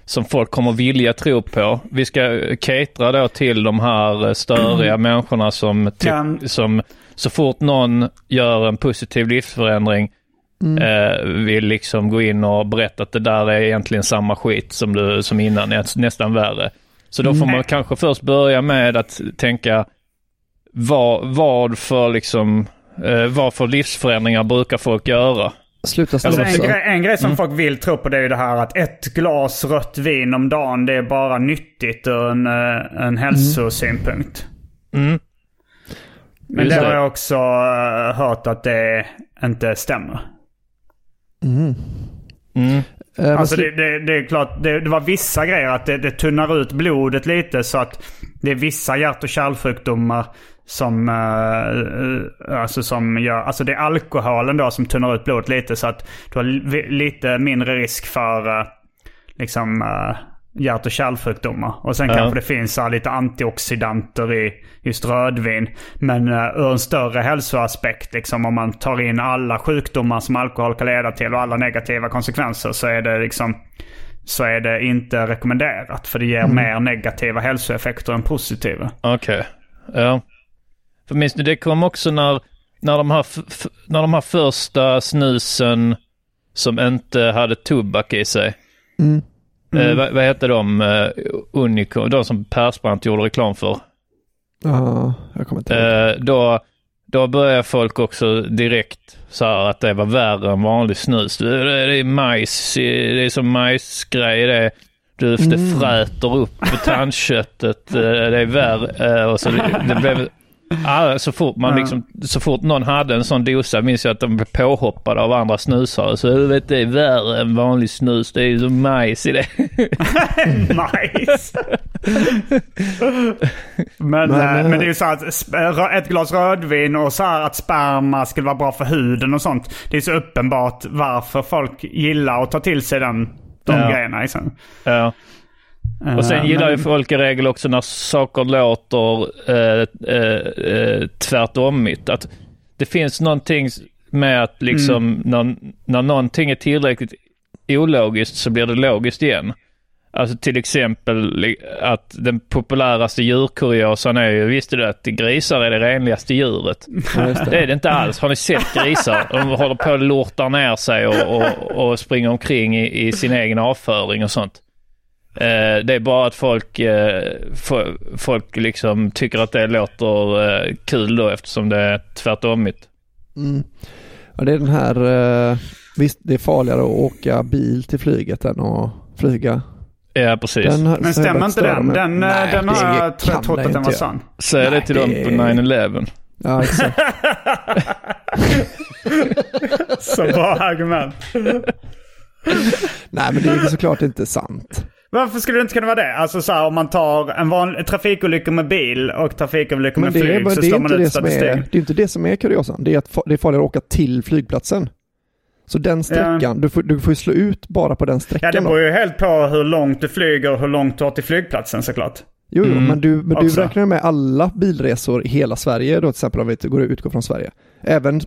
som folk kommer vilja tro på. Vi ska catera då till de här eh, störiga människorna som, Ja. som så fort någon gör en positiv livsförändring eh, vill liksom gå in och berätta att det där är egentligen samma skit som, du, som innan, nä- nästan värre. Så då får man kanske först börja med att tänka vad, vad för liksom eh, vad för livsförändringar brukar folk göra? Sluta Alltså snurra en, så. grej, en grej som folk vill tro på det är ju det här att ett glas rött vin om dagen det är bara nyttigt ur en, eh, en hälsosynpunkt. Mm. Men Just det det. har jag också eh, hört att det inte stämmer. Mm. Eh, men Alltså det, det, det är klart, det, det var vissa grejer att det, det tunnar ut blodet lite så att det är vissa hjärt och kärlsjukdomar som, eh, alltså som gör, alltså det är alkoholen då som tunnar ut blodet lite så att du har li, lite mindre risk för eh, liksom, eh, hjärt och kärlsjukdomar. Och sen Ja. kanske det finns här lite antioxidanter i just rödvin. Men uh, ur en större hälsoaspekt, liksom, om man tar in alla sjukdomar som alkohol kan leda till och alla negativa konsekvenser så är det liksom så är det inte rekommenderat. För det ger mer negativa hälsoeffekter än positiva. Okej. Ja. För minns ni, det kom också när, när, de här, när de här första snusen som inte hade tobak i sig. Eh, vad, vad hette de? Uh, Unico, de som Persbrandt gjorde reklam för. Ja, jag kommer inte ihåg. Eh, då, då började folk också direkt så här att det var värre än vanlig snus. Det, är majs, det är som majsgrej det. Du, det fräter upp på tandköttet, eh, det är värre. eh, Och så det, det blev, ja, så, fort man liksom, så fort någon hade en sån dosa minns jag att de blev påhoppade av andra snusare. Så du vet det är värre än vanlig snus, det är ju som majs i det. nice! men, Men, eh, eh, men det är ju så att ett glas rödvin och så här att sperma skulle vara bra för huden och sånt. Det är så uppenbart varför folk gillar att ta till sig den, de Ja. grejerna. Liksom. Ja. Och sen Eh, gillar ju folk i regel också när saker låter eh, eh, eh, tvärtomigt. Att det finns någonting med att liksom Mm. när, när någonting är tillräckligt ologiskt så blir det logiskt igen. Alltså till exempel att den populäraste djurkuriosan är ju, visste du att grisar är det renligaste djuret? Det. Det är det inte alls. Har ni sett grisar? De håller på att lortar ner sig och, och, och springer omkring i, i sin egen avföring och sånt. Eh, det är bara att folk, eh, fo- folk liksom tycker att det låter eh, kul då eftersom det är tvärtomigt. Mm. Ja, det är den här, eh, visst det är farligare att åka bil till flyget än att flyga. Ja, precis. Den har- Men stämmer inte den? Den, Nej, den har jag trott det att den var sann. Säg det till dem på 9-11. Ja, exakt. Så bra argument. Nej, men det är ju såklart inte sant. Varför skulle det inte kunna vara det? Alltså så här, om man tar en vanlig trafikolycka med bil och trafikolycka Men med det är, flyg så det är slår man inte ut det som är, statistik. det är inte det som är kuriosan. Det är att det är farligare att åka till flygplatsen. Så den sträckan, du, får, du får ju slå ut bara på den Ja, sträckan det då. beror ju helt på hur långt du flyger och hur långt du har till flygplatsen såklart. Jo, jo Mm. men, du, men du räknar med alla bilresor i hela Sverige då till exempel om vi går utgår från Sverige. Även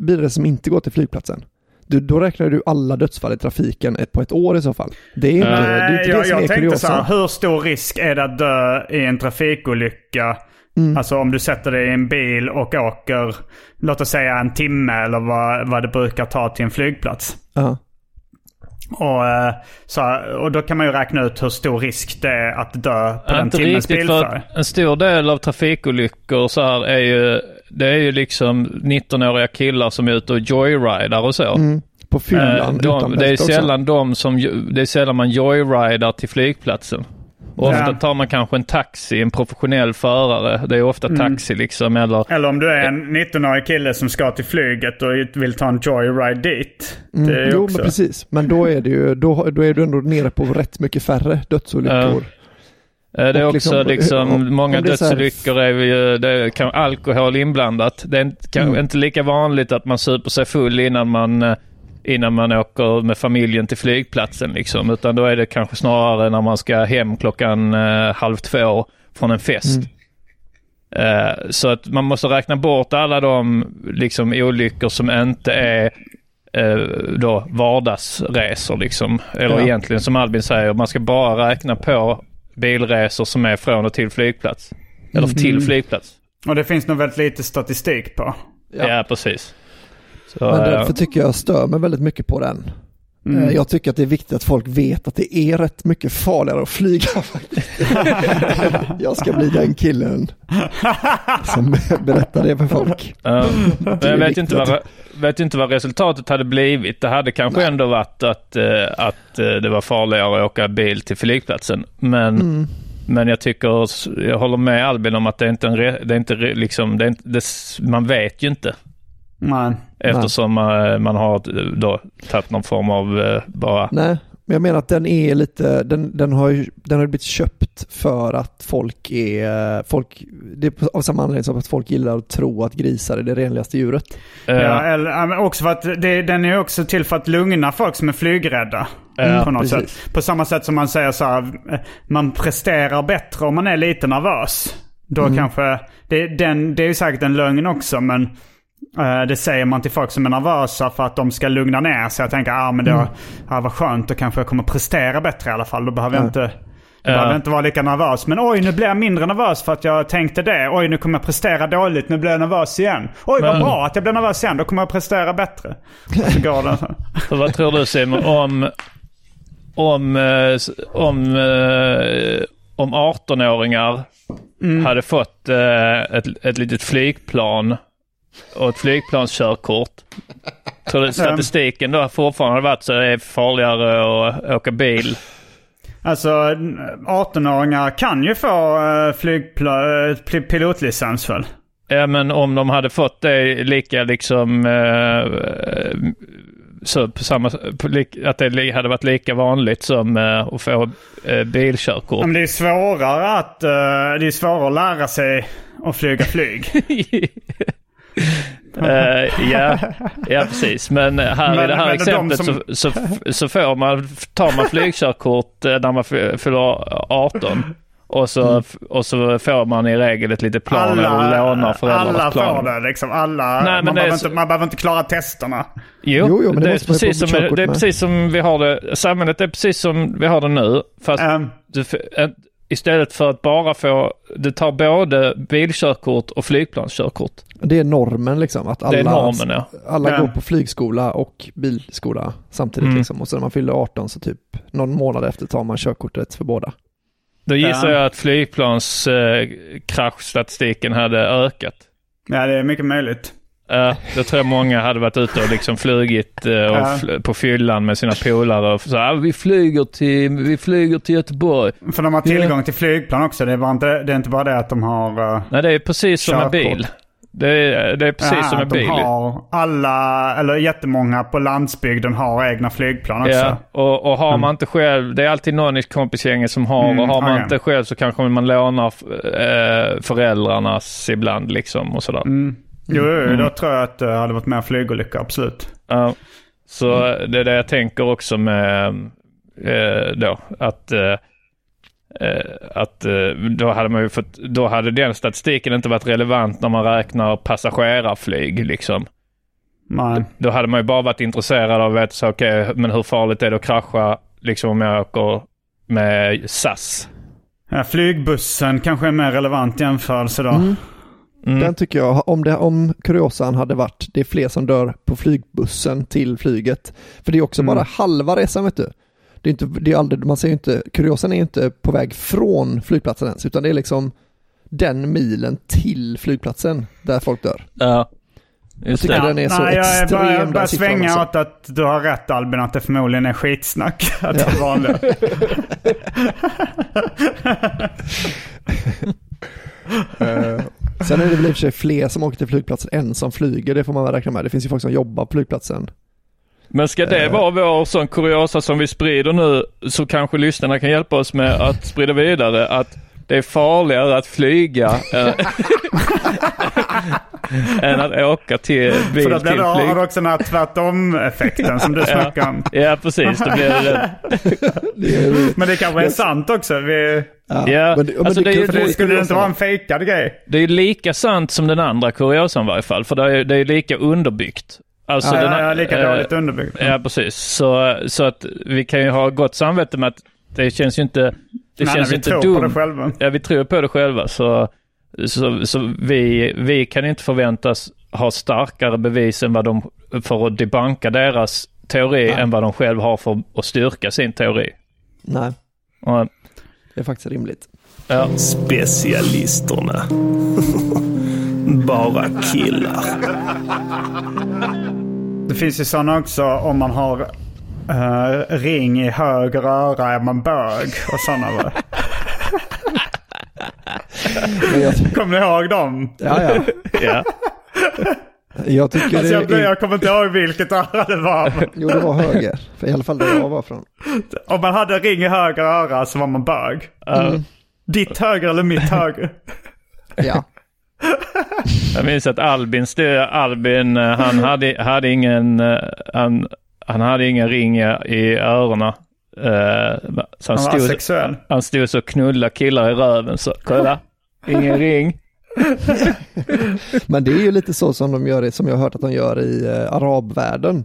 bilresor som inte går till flygplatsen. Du, då räknar du alla dödsfall i trafiken ett, på ett år i så fall. Det är inte det, är Nej, inte jag, det som jag är tänkte så här, hur stor risk är det att dö i en trafikolycka? Mm. Alltså om du sätter dig i en bil och åker, låt oss säga en timme eller vad, vad det brukar ta till en flygplats. Ja. Och, eh, så, och då kan man ju räkna ut hur stor risk det är att dö på den timmens bilfärd. en stor del av trafikolyckor så här är ju, det är ju liksom 19-åriga killar som är ute och joyridar och så. Mm. På Eh, fyllan de, det är bälte också. sällan de som, det är sällan man joyridar till flygplatsen. Och ofta Ja. tar man kanske en taxi, en professionell förare. Det är ofta Mm. taxi liksom eller Eller om du är en 19-årig kille som ska till flyget och vill ta en joyride dit. Mm. Det är Jo, också... men precis. Men då är, det ju, då, då är du ändå nere på rätt mycket färre dödsolyckor. Eh, Det är Och också liksom, liksom, om- många är dödsolyckor är ju, det kan, alkohol inblandat. Det är inte, kan, Mm. inte lika vanligt att man super sig full innan man, eh, innan man åker med familjen till flygplatsen liksom. Utan då är det kanske snarare när man ska hem klockan eh, halv två från en fest. Mm. Eh, så att man måste räkna bort alla de liksom, olyckor som inte är eh, då vardagsresor liksom. Eller Ja. egentligen som Albin säger, man ska bara räkna på bilresor som är från och till flygplats. Eller Mm. till flygplats. Och det finns nog väldigt lite statistik på. Ja, precis. Så, Men därför tycker jag stör mig väldigt mycket på den. Mm. Eh, Jag tycker att det är viktigt att folk vet att det är rätt mycket farligare att flyga jag ska bli den killen som berättar det för folk. Men är jag vet inte, vad, vet inte vad resultatet hade blivit. Det hade kanske ändå varit att, eh, att eh, det var farligare att åka bil till flygplatsen. Men, Mm. men jag tycker, jag håller med Albin om att det är inte en, det är inte liksom, det är inte, det, man vet ju inte. Nej. Eftersom man, man har eh, då tagit någon form av eh, bara, Nej, Men jag menar att den är lite, den, den har ju den har blivit köpt för att folk är, folk, det är av samma anledning som att folk gillar att tro att grisar är det renligaste djuret. Eh, Ja, eller, också för att det, den är också till för att lugna folk som är flygrädda. Ja, på något precis. sätt. På samma sätt som man säger så här, eh, man presterar bättre om man är lite nervös. Då kanske, det, den, det är ju säkert en lögn också men eh, det säger man till folk som är nervösa för att de ska lugna ner sig. Jag tänker, ah, men det ah, vad skönt, då kanske jag kommer prestera bättre i alla fall. Då behöver jag inte... Då behöver jag inte vara lika nervös. Men oj, nu blir jag mindre nervös för att jag tänkte det. Oj, nu kommer jag prestera dåligt. Nu blir jag nervös igen. Oj, vad Men- bra att jag blir nervös igen. Då kommer jag prestera bättre. Så går det så. Vad tror du Simon om, om, eh, om, eh, om 18-åringar hade fått eh, ett, ett litet flygplan och ett flygplanskörkort? Tror du statistiken då fortfarande hade varit så det är farligare att åka bil? Alltså, 18-åringar kan ju få uh, flygpla- eh, pil- pilotlicens väl? Ja men om de hade fått det lika liksom eh, så på samma, på, att det hade varit lika vanligt som eh, att få eh, bilkörkort. Men det är svårare att, eh, det är svårare att lära sig att flyga flyg. Eh, ja, ja, precis. Men här Men- i det här men de exemplet som- så, så, så får man, tar man flygkörkort eh, när man fy- fyller 18. Och så, och så får man i regel ett litet plan eller lånar föräldrarnas alla plan. får det liksom. Alla, Nej, men man, behöver så- inte, man behöver inte klara testerna. Jo, Jo, jo, men det det, är precis som, det är precis som vi har det. Samhället är precis som vi har det nu. Fast Ehm, du, en- istället för att bara få, du tar både bilkörkort och flygplanskörkort. Det är normen liksom, att alla, Det är normen ja. alla Ja. går på flygskola och bilskola samtidigt Mm. liksom. Och så när man fyller 18 så typ någon månad efter tar man körkortet för båda. Då gissar Ja. jag att flygplanskraschstatistiken eh, hade ökat. ja, det är mycket möjligt. Uh, då tror jag många hade varit ute och liksom flugit eh, och Ja. fl- på fyllan med sina polare och så "Ah, vi flyger till, vi flyger till Göteborg. För de har tillgång till flygplan också. Det är, bara inte, det är inte bara det att de har... eh, Nej, det är precis som en bil. Det är, det är precis ja, som de bil. har alla, eller jättemånga på landsbygden har egna flygplan också. Ja, och, och har man inte själv, det är alltid någon i kompisgänget som har Mm, och har man okej. inte själv så kanske man lånar eh, föräldrarnas ibland liksom och sådär. Mm. Jo, jo, då tror jag att det hade varit mer flygolyckor, absolut. Ja. Så det är det jag tänker också med eh, då att eh, eh, att eh, då hade man ju fått, då hade den statistiken inte varit relevant när man räknar passagerarflyg liksom. Nej. Då hade man ju bara varit intresserad av att säga okej, men hur farligt är det att krascha liksom om jag åker med SAS? Ja, flygbussen kanske är mer relevant jämförelse då. Mm. Mm. Den tycker jag, om, det, om kuriosan hade varit det är fler som dör på flygbussen till flyget. För det är också Mm. bara halva resan vet du. Det är inte, det är aldrig, man säger inte, kuriosan är inte på väg från flygplatsen ens, utan det är liksom den milen till flygplatsen där folk dör. Ja, just tycker det. den är så Nej, jag extrem, bara, jag börjar svänga åt att du har rätt Albin, att det förmodligen är skitsnack. Att det är vanligt. Eh, Sen är det väl i och för sig fler som åker till flygplatsen än som flyger, det får man väl räkna med. Det finns ju folk som jobbar på flygplatsen. Men ska det vara vår sån kuriosa som vi sprider nu så kanske lyssnarna kan hjälpa oss med att sprida vidare att det är farligare att flyga än, än att åka till bil För då till blir det, har du också den här tvärtom-effekten som du snackade om. Ja, precis. Då blir det Men det kanske är sant också. Vi, ja. Ja, men det, men alltså det ju- skulle inte vara en fejkad grej. Det är ju lika sant som den andra kuriosan i varje fall, för det är, det är lika underbyggt. Alltså Ja, den, ja, ja, lika eh, dåligt underbyggt. Ja, precis. Så, så att vi kan ju ha gott samvete med att det känns ju inte, det Nej, känns nej, ju vi inte tror dumt. på det själva. Ja, vi tror på det själva. Så, så, så vi, vi kan inte förväntas ha starkare bevis än vad de, för att debanka deras teori än vad de själva har för att styrka sin teori. Nej, Och, det är faktiskt rimligt. ja. Specialisterna. Bara killar. Det finns ju sådana också om man har eh, ring i höger öra är man bög och sådana. jag, Kommer ni ihåg dem? ja, ja. ja. Jag tycker Alltså jag, det är... jag kommer inte ihåg vilket öra det var. men Jo, det var höger. För i alla fall där jag var från. Om man hade ring i höger öra så var man bög. Ditt höger eller mitt höger? Ja. Jag minns att Albin, Albin eh, han hade, hade ingen, han, han hade ingen ring i, öronen. Så han, Han var stod, asexuell. han stod så och knullade killar i röven. Så kolla, ingen ring. Men det är ju lite så som de gör, som jag har hört att de gör i eh, arabvärlden.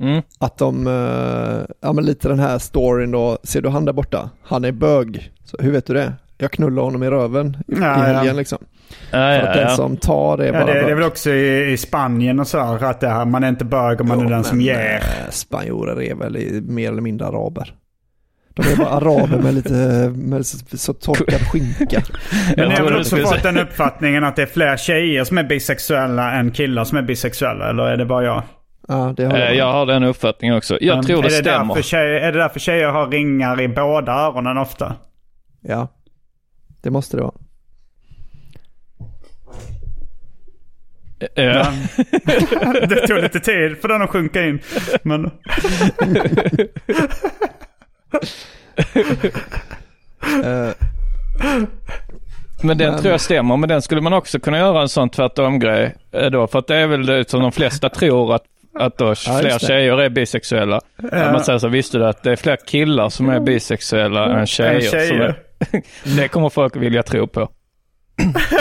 Mm. Att de, eh, ja men lite den här storyn då, ser du han där borta? Han är bög. Så hur vet du det? Jag knullar honom i röven i Ja, helgen ja. liksom. Ja, För ja, att den ja. som tar det är Ja, bara det, det är väl också i, i Spanien och så här, att det här, man är inte bög om man är Jo, den som ger. eh, Spanjorer är väl i- mer eller mindre araber. De är bara araber med lite med så, så torkad skinka. Men ni har väl också fått den uppfattningen att det är fler tjejer som är bisexuella än killar som är bisexuella? Eller är det bara jag? Ja, det har Eh, Jag har den uppfattningen också. Jag Men tror det, är det stämmer. Därför tjejer, är det därför tjejer har ringar i båda öronen ofta? Ja, det måste det vara. Eh, det tog lite tid för den att sjunka in. Men Eh, Men den Men- tror jag stämmer, men den skulle man också kunna göra en sån tvärtom-grej eh, då. För att det är väl det som de flesta tror att, att då fler det. tjejer är bisexuella. Att Man säger så, visste du att det är fler killar som är bisexuella än tjejer? Än tjejer. Det kommer folk vilja tro på.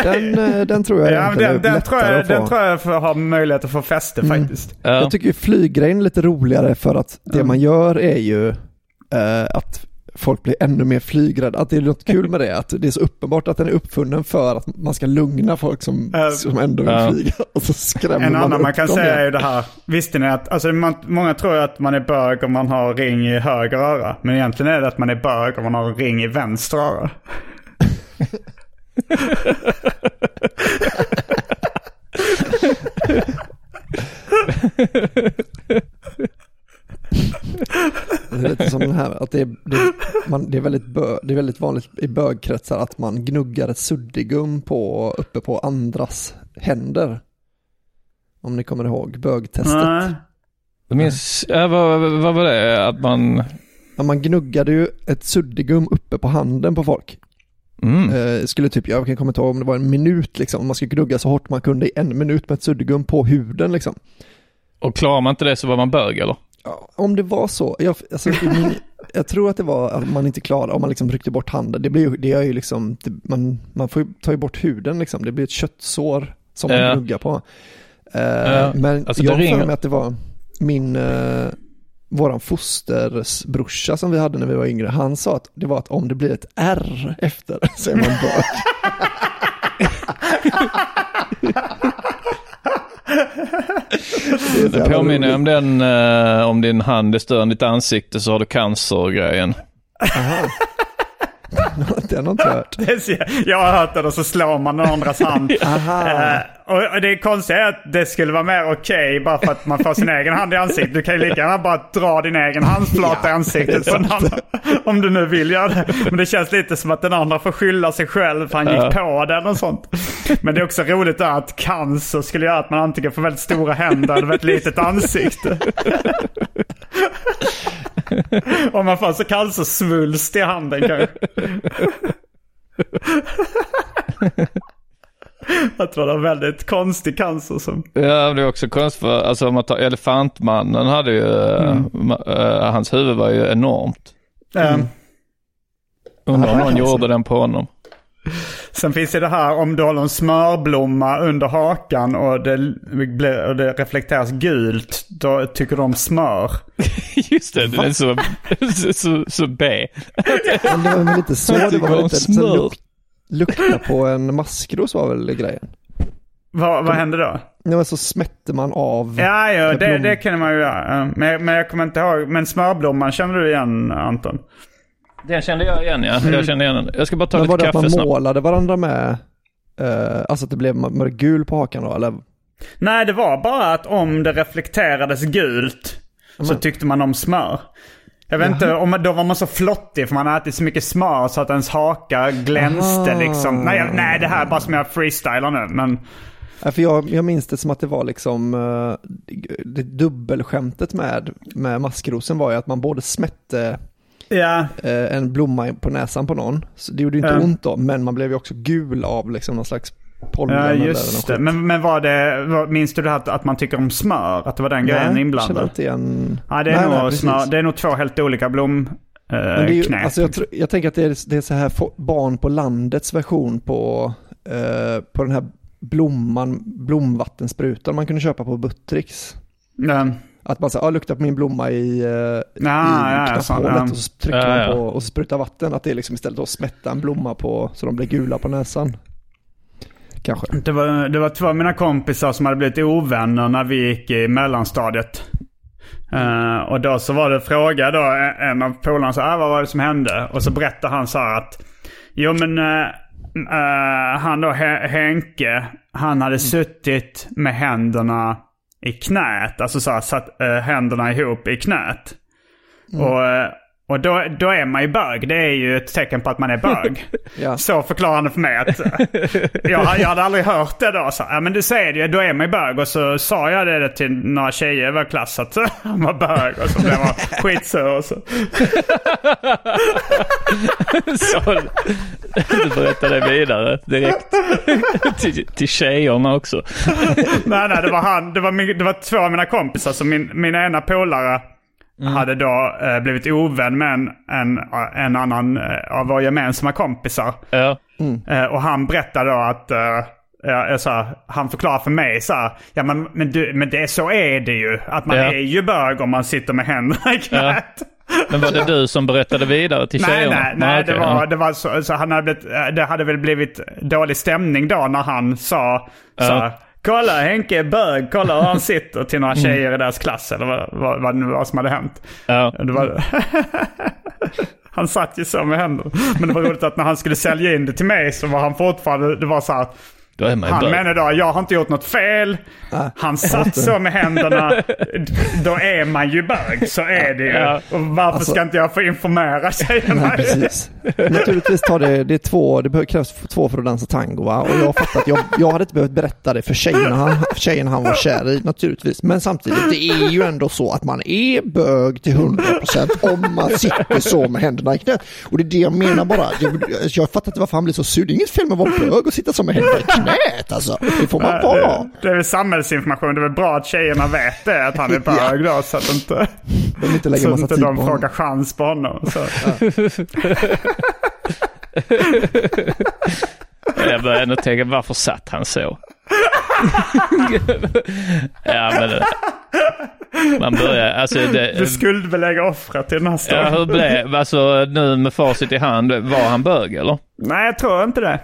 den, eh, den tror jag ja, den, är den, tror jag, den tror jag får ha möjlighet att få fäste Mm. faktiskt. Ja. Jag tycker flyggrejen är lite roligare för att det man gör är ju eh, att folk blir ännu mer flygrädda. Att det är något kul med det, att det är så uppenbart att den är uppfunnen för att man ska lugna folk som, Eh, som ändå vill ja. flyga. Och så skrämmer En man annan upp man kan dem säga är igen. ju det här. Visste ni att, alltså man, många tror att man är bög om man har ring i höger öra. Men egentligen är det att man är bög om man har ring i vänster öra. Det är lite som den här, att det är, det, man, det, är väldigt bö, det är väldigt vanligt i bögkretsar att man gnuggar ett suddigum på, uppe på andras händer. Om ni kommer ihåg bögtestet. Nej. Jag minns, äh, vad, vad var det? Att man... Ja, man gnuggade ju ett suddigum uppe på handen på folk. Mm. Eh, skulle typ, jag kan komma ihåg om det var en minut liksom, man skulle gnugga så hårt man kunde i en minut med ett suddigum på huden liksom. Och klarar man inte det så var man bög eller? Ja, om det var så, jag, alltså, min, jag tror att det var att man inte klarade, om man liksom ryckte bort handen, det blir det är ju liksom, det, man, man får ju ta ju bort huden liksom, det blir ett köttsår som man gnuggar på. Eh, Ja, Men alltså, jag har mig att det var min, eh, våran fostersbrorsa som vi hade när vi var yngre, han sa att det var att om det blir ett R efter så är man bög. Det påminner om den, eh, om din hand är större än ditt ansikte så har du cancer-grejen. Den har inte jag hört. Jag har hört det och så slår man den andras hand. Eh, och det konstiga är att det skulle vara mer okej bara för att man får sin egen hand i ansiktet. Du kan ju lika gärna bara dra din egen handflata i ansiktet på den andra. Om du nu vill göra det. Men det känns lite som att den andra får skylla sig själv för han gick på den och sånt. Men det är också roligt där att cancer skulle göra att man antingen får väldigt stora händer eller ett litet ansikte. Om man får så cancersvulst i handen kanske. Jag tror det var väldigt konstig cancer som... Ja, det är också konstigt för, alltså om man tar Elefantmannen hade ju, ma- eh, hans huvud var ju enormt. Eh, Undrar om någon gjorde den på honom. Sen finns det det här om du håller en smörblomma under hakan och det, blir, och det reflekteras gult. Då tycker de smör. Just det, det är så, så, så, så B. Men det var lite så, det var lite smör. luk, lukta på en maskros var väl grejen. Vad, vad händer då? Det var så smätte man av. Ja, ja det, det kan man ju göra. Men, men jag kommer inte ihåg. Men smörblomman känner du igen Anton? Den kände jag igen ja. Jag kände igen den. Jag ska bara ta Men var lite det att kaffe man snabbt. målade varandra med, eh, alltså att det blev var det gul på hakan då eller? Nej, det var bara att om det reflekterades gult så tyckte man om smör. Jag vet inte, om, då var man så flottig för man hade ätit så mycket smör så att ens haka glänste Aha. liksom. Nej, jag- nej, det här är bara som jag freestylar nu. Men, Ja, för jag, jag minns det som att det var liksom, eh, det dubbelskämtet med, med maskrosen var ju att man både smätte Ja, eh, en blomma på näsan på någon, så det gjorde ju inte Ja. ont då, men man blev ju också gul av liksom någon slags pollen. ja eller just något det. Men, men var det, var, minns du det här att man tycker om smör? Att det var den grejen Nej, känner inblandad? inte igen. Ja, det är, Nej, nog nej, smör, det är nog två helt olika blomknep. Eh, Men det är ju, alltså jag, jag tänker att det är, det är så här barn på landets version på, eh, på den här blomman, blomvattensprutan man kunde köpa på Buttricks. Ja. Att man säger, ah, lukta på min blomma i, eh, Ja, i så, knapphålet ja. och så trycker Ja, man på och så sprutar vatten. Att det är liksom istället att smätta en blomma på så de blir gula på näsan. Kanske. Det var, det var två av mina kompisar som hade blivit ovänner när vi gick i mellanstadiet. Eh, och då så var det fråga då, en- en av polarna sa, ah, vad var det som hände? Och så berättade han så här att, jo men eh, eh, han då, He- Henke, han hade suttit med händerna i knät. Alltså så här, satt eh, händerna ihop i knät. Och, eh, och då, då är man ju bög. Det är ju ett tecken på att man är bög. Ja. Så förklarade han det för mig. Att, jag, jag hade aldrig hört det då. Så, ja, men du säger det ju, då är man ju bög. Och så sa jag det till några tjejer i vår klass att han var bög. Och så blev man skitsur. Och så. Så, du berättar det vidare direkt till, till tjejerna också. Nej, nej, det var han. Det var, min, det var två av mina kompisar. Så min, min ena polare hade då eh, blivit ovän med en, en, en annan eh, av våra gemensamma kompisar. Ja. Eh, och han berättade då att, eh, ja, jag sa, han förklarade för mig så här, ja men, men, du, men det, så är det ju. Att man Ja. är ju bög om man sitter med händerna i knät. Men var det du som berättade vidare till Nej, tjejerna? nej, nej, det okej, var, ja. det var så, så han hade blivit, eh, det hade väl blivit dålig stämning då när han sa så här, Kolla Henke är bög, kolla hur han sitter till några tjejer i deras klass eller vad, vad, vad var som hade hänt. Ja. Var... han satt ju så med händerna. Men det var roligt att när han skulle sälja in det till mig så var han fortfarande, det var så här, han bög. menar då, jag har inte gjort något fel. Han satt så med händerna. Då är man ju bög, så är det ju. Ja. Och varför ska inte jag få informera tjejerna? Nej, precis. Naturligtvis tar det, det är två, det krävs två för att dansa tango va? Och jag fattar att jag, jag hade inte behövt berätta det för tjejerna han, tjejen han var kär i naturligtvis. Men samtidigt, det är ju ändå så att man är bög till 100% om man sitter så med händerna i knät. Och det är det jag menar bara. Det, jag fattar inte varför han blir så sur. Det är inget fel med att vara bög och sitta så med händerna i knät alltså. Det får man vara. Det är väl samhällsinformation. Det är väl bra att tjejerna vet det, att han är bög då. Så att inte, De inte lägger så massa inte tid de på frågar honom. chans på honom. Så. Jag börjar ändå tänka, varför satt han så? ja, men... Man börjar, alltså Du det... skuldbelägger offret i den här Ja, storyn. hur blev, alltså nu med facit i hand, var han bög eller? Nej, jag tror inte det.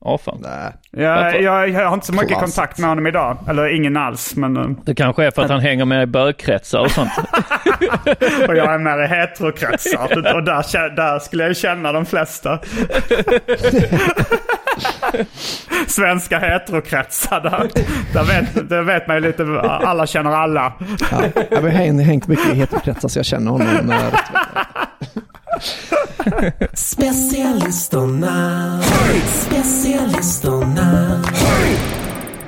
Ja, fan. Nej. Jag, jag, jag har inte så mycket Klassiskt. kontakt med honom idag. Eller ingen alls. Men, eh, Det kanske är för att han hänger med i bögkretsar och sånt. och jag är med i heterokretsar. Och där, där skulle jag känna de flesta. Svenska heterokretsar. Där, där, vet, där vet man ju lite. Alla känner alla. Ja, jag har hängt, mycket i heterokretsar så jag känner honom. rätt Specialisterna. Specialisterna.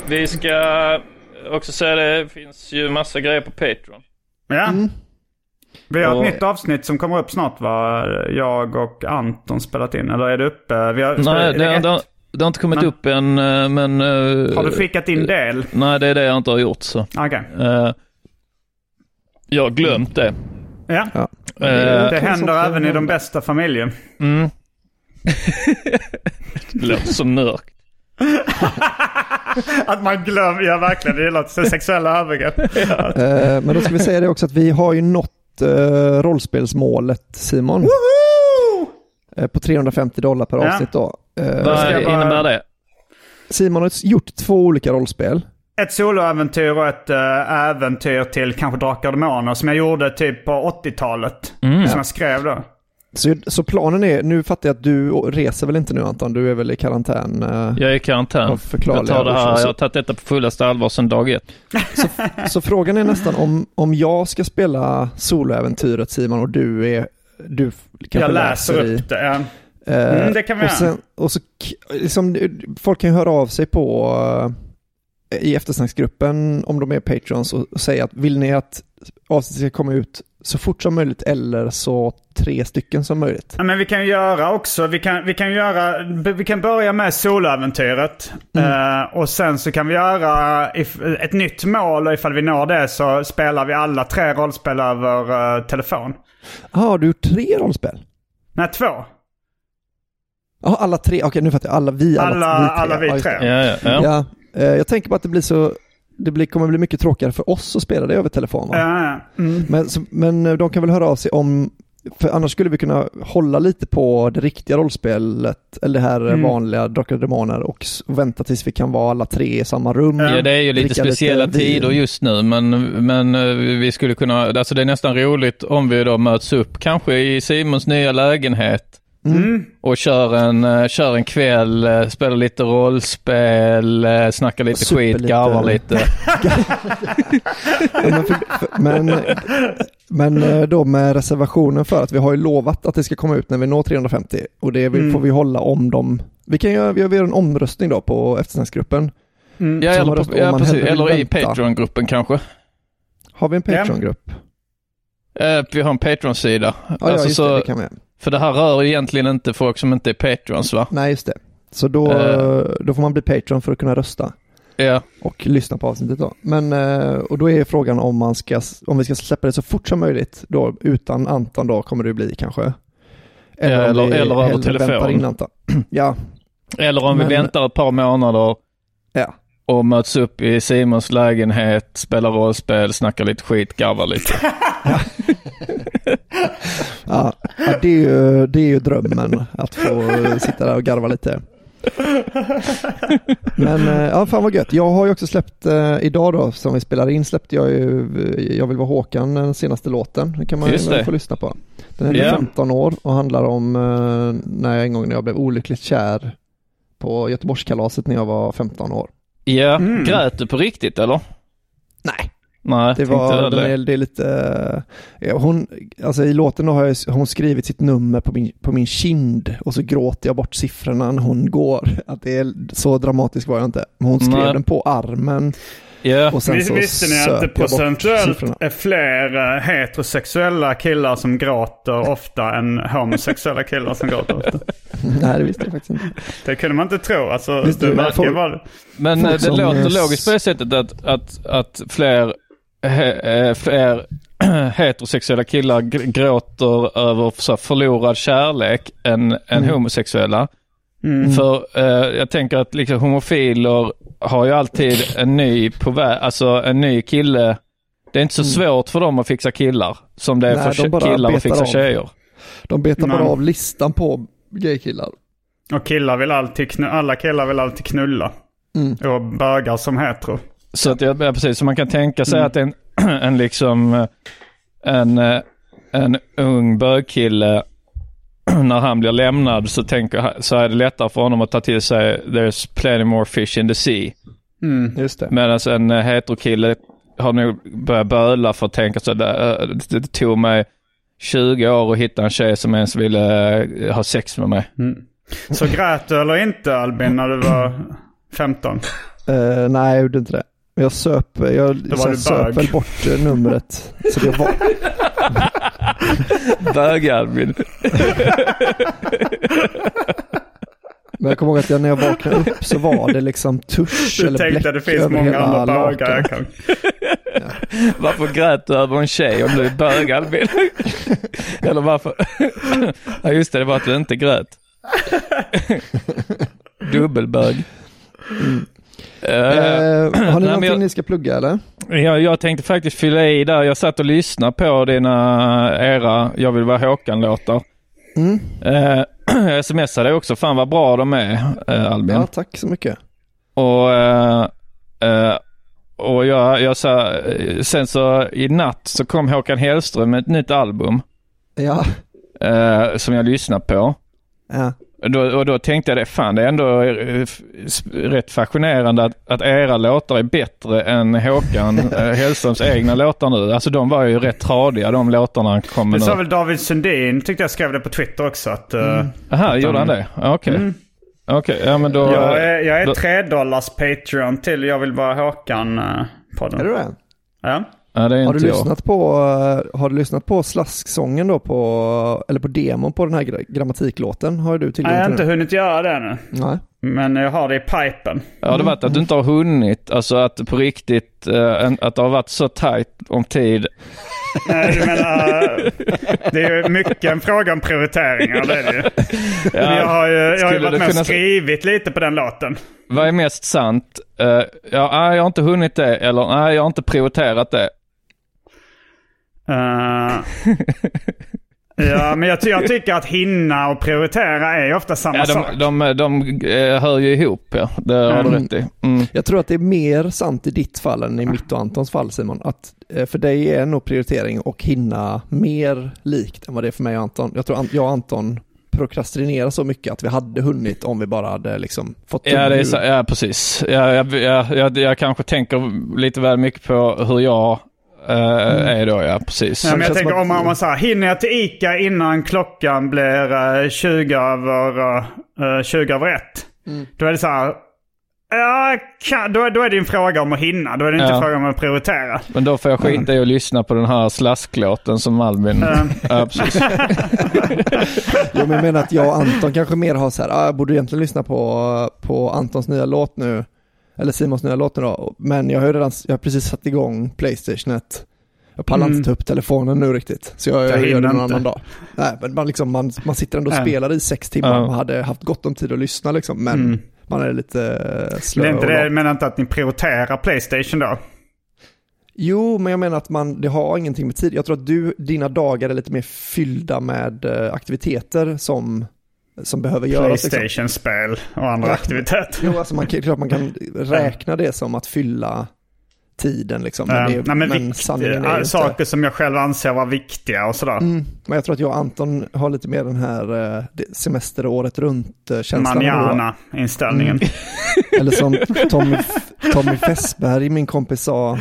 Vi ska också säga det, det finns ju massa grejer på Patreon. Ja. Vi har ett Och- nytt avsnitt som kommer upp snart va? Jag och Anton spelat in. Eller är det uppe? Vi har, Nej, det, det, har, det har inte kommit Men- upp än, eh, men... eh, Har du skickat in del? Nej, det är det jag inte har gjort så. Okej. Eh, jag har glömt det. Ja. Ja. Eh, Det händer även i de bästa familjer. Mm. det låter som nörk. Att man glömmer, ja verkligen, det låter sexuella övergrepp. Eh, Men då ska vi säga det också att vi har ju nått eh, rollspelsmålet Simon. Eh, På 350 dollar per Ja. avsnitt då. Eh, Vad bara- innebär det? Simon har gjort två olika rollspel. Ett soloäventyr och ett äh, äventyr till kanske Drakar och Demoner som jag gjorde typ på 80-talet. Som jag skrev då. Så, så planen är, nu fattar jag att du reser väl inte nu Anton, du är väl i karantän? eh, Jag är i karantän. Jag, tar det här, jag har tagit detta på fullaste allvar sedan dag ett. Så, så frågan är nästan om, om jag ska spela soloäventyret Simon och du är, du kanske Jag läser i. upp det. ja. Eh, Mm, det kan vi och sen, och så, liksom, folk kan ju höra av sig på, i eftersnacksgruppen, om de är patrons, och, och säga att vill ni att avsnittet ska komma ut så fort som möjligt eller så tre stycken som möjligt. Ja, men vi kan göra också, vi kan, vi kan, göra, vi kan börja med soloäventyret. Eh, och sen så kan vi göra if, ett nytt mål och ifall vi når det så spelar vi alla tre rollspel över eh, telefon. Jaha, har du gjort tre rollspel? Nej, två. Ja, alla tre. Okej, nu fattar jag. Alla vi, alla, Alla- vi tre. alla vi tre. Ja, ja, ja. Eh, jag tänker på att det blir så... Det blir, kommer bli mycket tråkigare för oss att spela det över telefon. Va? Ja, ja. Mm. Men, så, men eh, de kan väl höra av sig om... För annars skulle vi kunna hålla lite på det riktiga rollspelet, eller det här Mm. vanliga Drakar och Demoner och vänta tills vi kan vara alla tre i samma rum. Ja, det är ju lite speciella lite tider just nu, men, men eh, vi skulle kunna, alltså det är nästan roligt om vi då möts upp, kanske i Simons nya lägenhet Mm. och kör en, eh, kör en kväll, eh, spelar lite rollspel, eh, snackar lite Super skit, lite. garvar lite. Ja, men, men, men då med reservationen för att vi har ju lovat att det ska komma ut när vi når 350 och det vill, Mm. får vi hålla om dem. Vi kan göra, vi gör en omröstning då på eftersnacksgruppen. Mm. Ja, eller, på, ja precis, eller i. Patreon-gruppen kanske. Har vi en Ja. Patreon-grupp? Eh, vi har en Patreon-sida. Ja, ja alltså, just så, det, det kan vi. För det här rör egentligen inte folk som inte är Patreons va? Nej, just det. Så då, Eh. då får man bli Patreon för att kunna rösta Ja, och lyssna på avsnittet då. Men, eh, och då är frågan om, man ska, om vi ska släppa det så fort som möjligt då, utan Anton då kommer det bli kanske. Om eller- vi eller över telefon. in Anton. ja, eller om Men- vi väntar ett par månader ja. och möts upp i Simons lägenhet, spelar rollspel, snackar lite skit, garvar lite. Ja, ja det, är ju, det är ju drömmen att få sitta där och garva lite. Men eh, ja, fan vad gött. Jag har ju också släppt eh, idag då, som vi spelar in, släppte jag ju eh, Jag vill vara Håkan, den senaste låten. Den kan man Just ju det. få lyssna på. Den är Ja. 15 år och handlar om eh, när jag en gång när jag blev olyckligt kär på Göteborgskalaset när jag var 15 år. Ja, Mm. grät du på riktigt eller? Nej. Nej, Det var, det. är, det är lite, eh, hon, alltså i låten har jag, hon skrivit sitt nummer på min, på min kind och så gråter jag bort siffrorna när hon går. Att det är, så dramatisk var jag inte. Men hon skrev Nej. den på armen Ja, och sen så Visste ni att det procentuellt är fler eh, heterosexuella killar som gråter ofta än homosexuella killar som gråter ofta? Nej, det visste jag faktiskt inte. Det kunde man inte tro. Alltså, Visst, det verkar folk- vara... men folk eh, det låter är- logiskt på det sättet att, att, att fler, eh, fler heterosexuella killar gr- gråter över så här, förlorad kärlek än, än Mm. homosexuella. Mm. För eh, jag tänker att liksom homofiler har ju alltid en ny på vä- alltså en ny kille. Det är inte så svårt för dem att fixa killar som det är Mm. Nej, för de killar att fixa av. tjejer. De betar bara av listan på gaykillar. Och killar vill alltid knu- alla killar vill alltid knulla. Mm. Och bögar som hetero. Så att jag, ja, precis, så man kan tänka sig Mm. att en, en liksom eh, en, eh, en ung bögkille när han blir lämnad så, tänker, så är det lättare för honom att ta till sig there's plenty more fish in the sea. Mm. Just det. Medan en eh, heterokille har nog börjat böla för att tänka så det, det tog mig 20 år att hitta en tjej som ens ville ha sex med mig. Så grät du eller inte Albin när du var 15? Eh, nej, jag gjorde inte det. Men Jag söp, jag du söp bög. väl bort eh, numret. Så det var, Bög-Albin. men jag kommer ihåg att jag, när jag vaknade upp så var det liksom tusch Du eller tänkte bläck att det finns många andra bögar jag kan. Varför grät du över en tjej om du är bög Albin? Eller varför? ja just det, det var att du inte grät. Dubbelbög. Eh, Eh, har ni nej, någonting jag- ni ska plugga eller? jag, jag tänkte faktiskt fylla i där. Jag satt och lyssnade på dina, era Jag vill vara Håkan-låtar. Mm. Eh, jag smsade också, fan vad bra de är eh, Albin. Ja, tack så mycket. Och, eh, eh, och jag, jag sa, eh, sen så i natt så kom Håkan Hellström med ett nytt album Ja, eh, som jag lyssnade på. ja. Och då, och då tänkte jag det, fan det är ändå eh, rätt fascinerande att, att era låtar är bättre än Håkan eh, Hellströms egna låtar nu. Alltså de var ju rätt tradiga de låtarna han kom Det med sa nu. väl David Sundin, tyckte jag skrev det på Twitter också. Att, eh, Aha, gjorde han det? Ja, Okej. Mm. Okej, ja men då... Jag är, jag är då, tre dollars Patreon till Jag vill vara Håkan-podden. Är du det? Ja. Ja, det är Har du, inte jag. lyssnat på, eh, har du lyssnat på slasksången då på, eller på demon på den här gra- grammatiklåten? Har du Nej, jag har inte hunnit göra det nu. Nej. Men jag har det i pipen. Ja, det har varit att du inte har hunnit, alltså att på riktigt, eh, att det har varit så tajt om tid. Nej, du menar, det är ju mycket en fråga om prioriteringar. Det är det ju. Men jag har ju, jag har ju varit du med och kunna- skrivit lite på den låten. Vad är mest sant? Eh, ja, nej, jag har inte hunnit det, eller nej, jag har inte prioriterat det. Eh, ja, men jag, ty- jag tycker att hinna och prioritera är ju ofta samma Ja, sak. de, de, de, eh, hör ju ihop, ja. Det har du Mm. rätt i. Mm. Jag tror att det är mer sant i ditt fall än i mitt och Antons fall Simon. Att eh, för dig är nog prioritering och hinna mer likt än vad det är för mig och Anton. Jag tror Ant- jag och Anton prokrastinerar så mycket att vi hade hunnit om vi bara hade liksom fått Ja, det är, ja, precis. Ja, jag, jag, jag, jag kanske tänker lite väl mycket på hur jag eh, är då, ja precis. Ja, men jag tänker om man, om man säger hinner jag till Ica innan klockan blir eh, 20 över, eh, 20 över ett? Mm. Då är det så här. Ja, kan, då, är- då är det en fråga om att hinna. Då är det inte Ja. en fråga om att prioritera. Men då får jag skita i att lyssna på den här slasklåten som Albin... Mm. Ja, precis. Jo, men jag menar att jag och Anton kanske mer har så här, ah, jag borde egentligen lyssna på, på Antons nya låt nu, eller Simons nya låt då, men jag har redan, jag har precis satt igång Playstationet. Jag pallar Mm. inte ta upp telefonen nu riktigt, så jag, Jag gör det någon inte. annan dag. Nej, men man, liksom, man, man sitter ändå och spelar i sex timmar, man hade haft gott om tid att lyssna liksom, men Mm. man är lite slö är inte det, menar inte att ni prioriterar Playstation då. Jo, men jag menar att man, det har ingenting med tid. Jag tror att du, dina dagar är lite mer fyllda med eh, aktiviteter som, som behöver göras. Liksom. Playstation-spel och andra Ja. aktiviteter. Jo, alltså man kan, klart man kan räkna det som att fylla tiden liksom. Men, Eh, det, Nej, men, men sanningen är eh, saker inte... som jag själv anser vara viktiga och sådär. Mm, men jag tror att jag och Anton har lite mer den här eh, det- semester året runt-känslan. Manjana-inställningen. Eller som Tommy, Tommy Fessberg, min kompis, sa,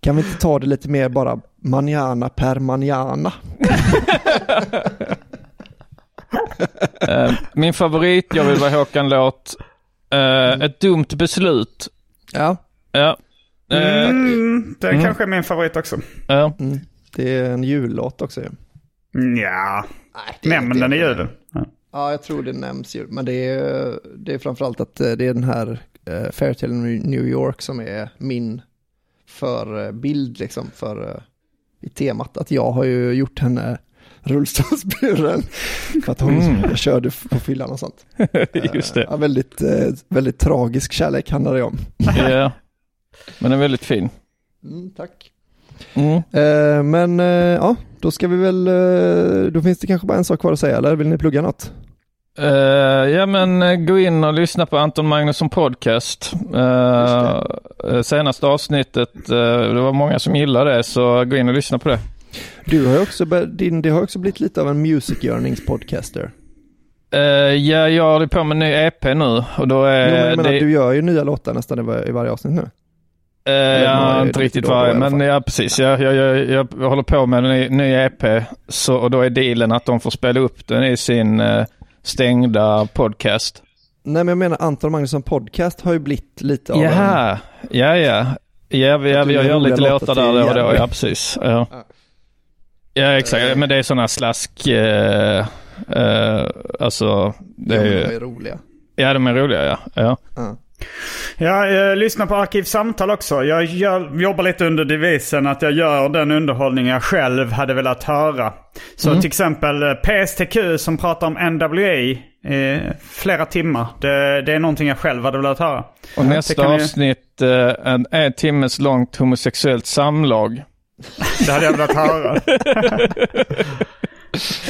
kan vi inte ta det lite mer bara manjana per manjana? Eh, min favorit, jag vill vara Håkan-låt. Eh, ett dumt beslut. Ja, Ja. Eh, Mm, det Mm. kanske är min favorit också. ja. mm, det är en jullåt också ju. Ja, nämn den i julen. Ja. Ja, jag tror det nämns ju. Men det är, det är framförallt att det är den här uh, Fairytale New York som är min förbild liksom för i temat. Att jag har ju gjort henne rullstolsburen för att hon Mm. körde på fyllan och sånt. Just det. Ja, väldigt, eh, väldigt tragisk kärlek handlar det om. Ja. Men är väldigt fin. Mm, tack. Mm. Eh, men eh, ja, då ska vi väl, då finns det kanske bara en sak kvar att säga, eller vill ni plugga något? Eh, ja men gå in och lyssna på Anton Magnusson podcast. Uh, senaste avsnittet, eh, det var många som gillade det så gå in och lyssna på det. Du har ju också, din, det har också blivit lite av en music yearnings-podcaster. Uh, ja, jag håller på med en ny EP nu och då är jo, men jag menar, det... du gör ju nya låtar nästan i var- i varje avsnitt nu. Eh, några ja, inte riktigt varje, men ja precis. Jag, jag, jag, jag håller på med en ny, ny EP så, och då är dealen att de får spela upp den i sin eh, stängda podcast. Nej, men jag menar Anton Magnusson podcast har ju blivit lite av en... Jaha, ja ja. Ja, vi, ja, jag gör lite låtar där då och då. Ja, precis. Ja, ja exakt. Men det är sådana slask... Eh, eh, alltså, det Ja, är men de ju... är roliga. Ja, de är roliga ja. ja. Ja. Jag eh, lyssnar på Arkivsamtal också. Jag gör, jobbar lite under devisen att jag gör den underhållning jag själv hade velat höra. Så till exempel eh, PSTQ som pratar om NWA i flera timmar. Det, det är någonting jag själv hade velat höra. Och nästa avsnitt, eh, en, en timmes långt homosexuellt samlag. Det hade jag velat höra.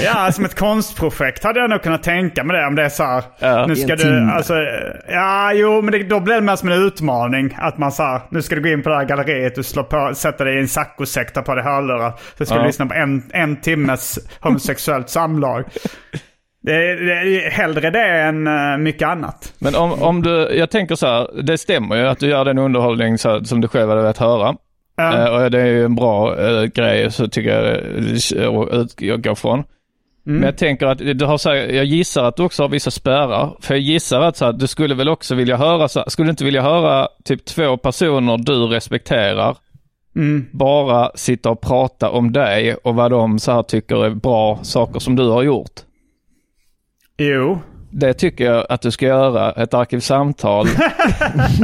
Ja, som ett konstprojekt hade jag nog kunnat tänka mig det. Om det är så här, Ja, nu ska du, alltså, ja, jo, men det, då blir det mer som en utmaning. Att man så här, nu ska du gå in på det här galleriet, du slår på, sätter dig i en saccosäck, tar på dig hörlurar. Så ska Ja. du lyssna på en, en timmes homosexuellt samlag. Det är, det är hellre det än eh, mycket annat. Men om, om du, jag tänker så här, det stämmer ju att du gör den underhållning så, som du själv hade velat höra. Ja. Eh, och det är ju en bra eh, grej så tycker jag eh, att utgå från. Men jag tänker att du har så här, jag gissar att du också har vissa spärrar. För jag gissar att så här, du skulle väl också vilja höra, så här, skulle du inte vilja höra typ två personer du respekterar bara sitta och prata om dig och vad de så här tycker är bra saker som du har gjort? Jo. Det tycker jag att du ska göra, ett arkivsamtal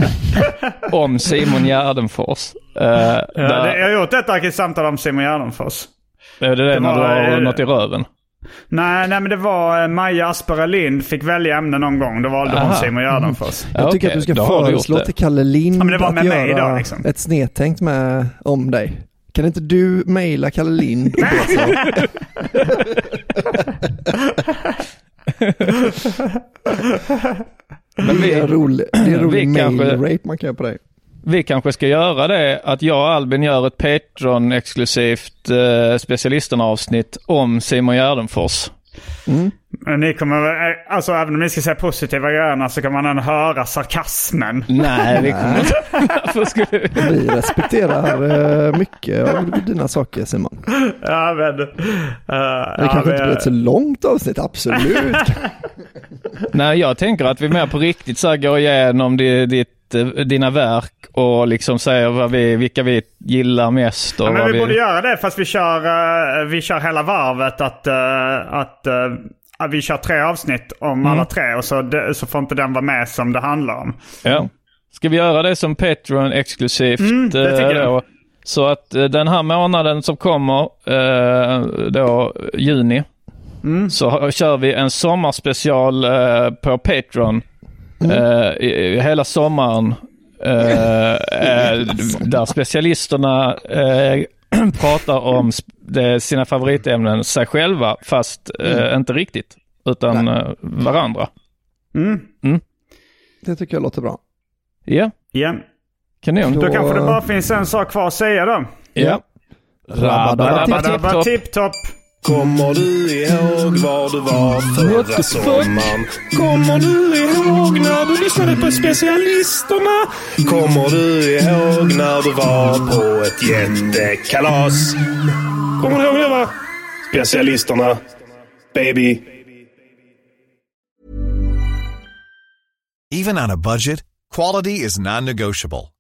om Simon Gärdenfors. Uh, Ja, det, jag har gjort ett arkivsamtal om Simon Gärdenfors. är det det, det när du var, har eh, något i röven? Nej, nej men det var eh, Maja Aspera Lind fick välja ämne någon gång. Då valde hon. Simon Gärdenfors. Jag tycker okej, att du ska då du föreslå till Kalle Lind Ja, men det var med att mig göra idag, liksom. ett snedtänkt med, om dig. Kan inte du mejla Kalle Lind och Men Det är en rolig, det är rolig vi kanske- mail-rape man kan göra på dig. Vi kanske ska göra det att jag och Albin gör ett Patreon-exklusivt eh, specialisterna-avsnitt om Simon Gärdenfors. Men ni kommer, eh, alltså även om ni ska säga positiva grejerna så kan man ändå höra sarkasmen. Nej, vi kommer inte... Varför skulle vi... Vi respekterar eh, mycket av dina saker Simon. Ja, men... eh, Det ja, kanske vi- inte blir ett så långt avsnitt, absolut. Nej, jag tänker att vi mer på riktigt så här går igenom di- ditt, dina verk och liksom säger vad vi, vilka vi gillar mest. Och Ja, men vad vi vi... borde göra det fast vi kör, vi kör hela varvet att, att, eh, att vi kör tre avsnitt om Mm. alla tre och så, så får inte den vara med som det handlar om. Ja. Ska vi göra det som Patreon exklusivt? Mm, det tycker eh, jag. Så att eh, den här månaden som kommer, eh, då juni, Mm. så kör vi en sommarspecial eh, på Patreon. eh, i, i hela sommaren. eh, eh, där specialisterna eh, pratar om sina favoritämnen, sig själva, fast eh, inte riktigt, utan eh, varandra. Mm. Det tycker jag låter bra. Ja, Ja. kanon. Då kanske det bara finns en sak kvar att säga då. Ja. Rabba-dabba-tipp-topp. Kommer du ihåg var du var förra sommaren? Kommer du ihåg när du lyssnade på specialisterna? Kommer du ihåg när du var på ett jättekalas? Kommer du ihåg det va? Specialisterna. Baby. Even on a budget, quality is non-negotiable.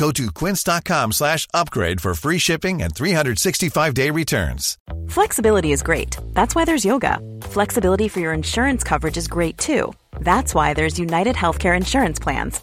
Go to quince.com slash upgrade for free shipping and 365-day returns. Flexibility is great. That's why there's yoga. Flexibility for your insurance coverage is great too. That's why there's United Healthcare Insurance Plans.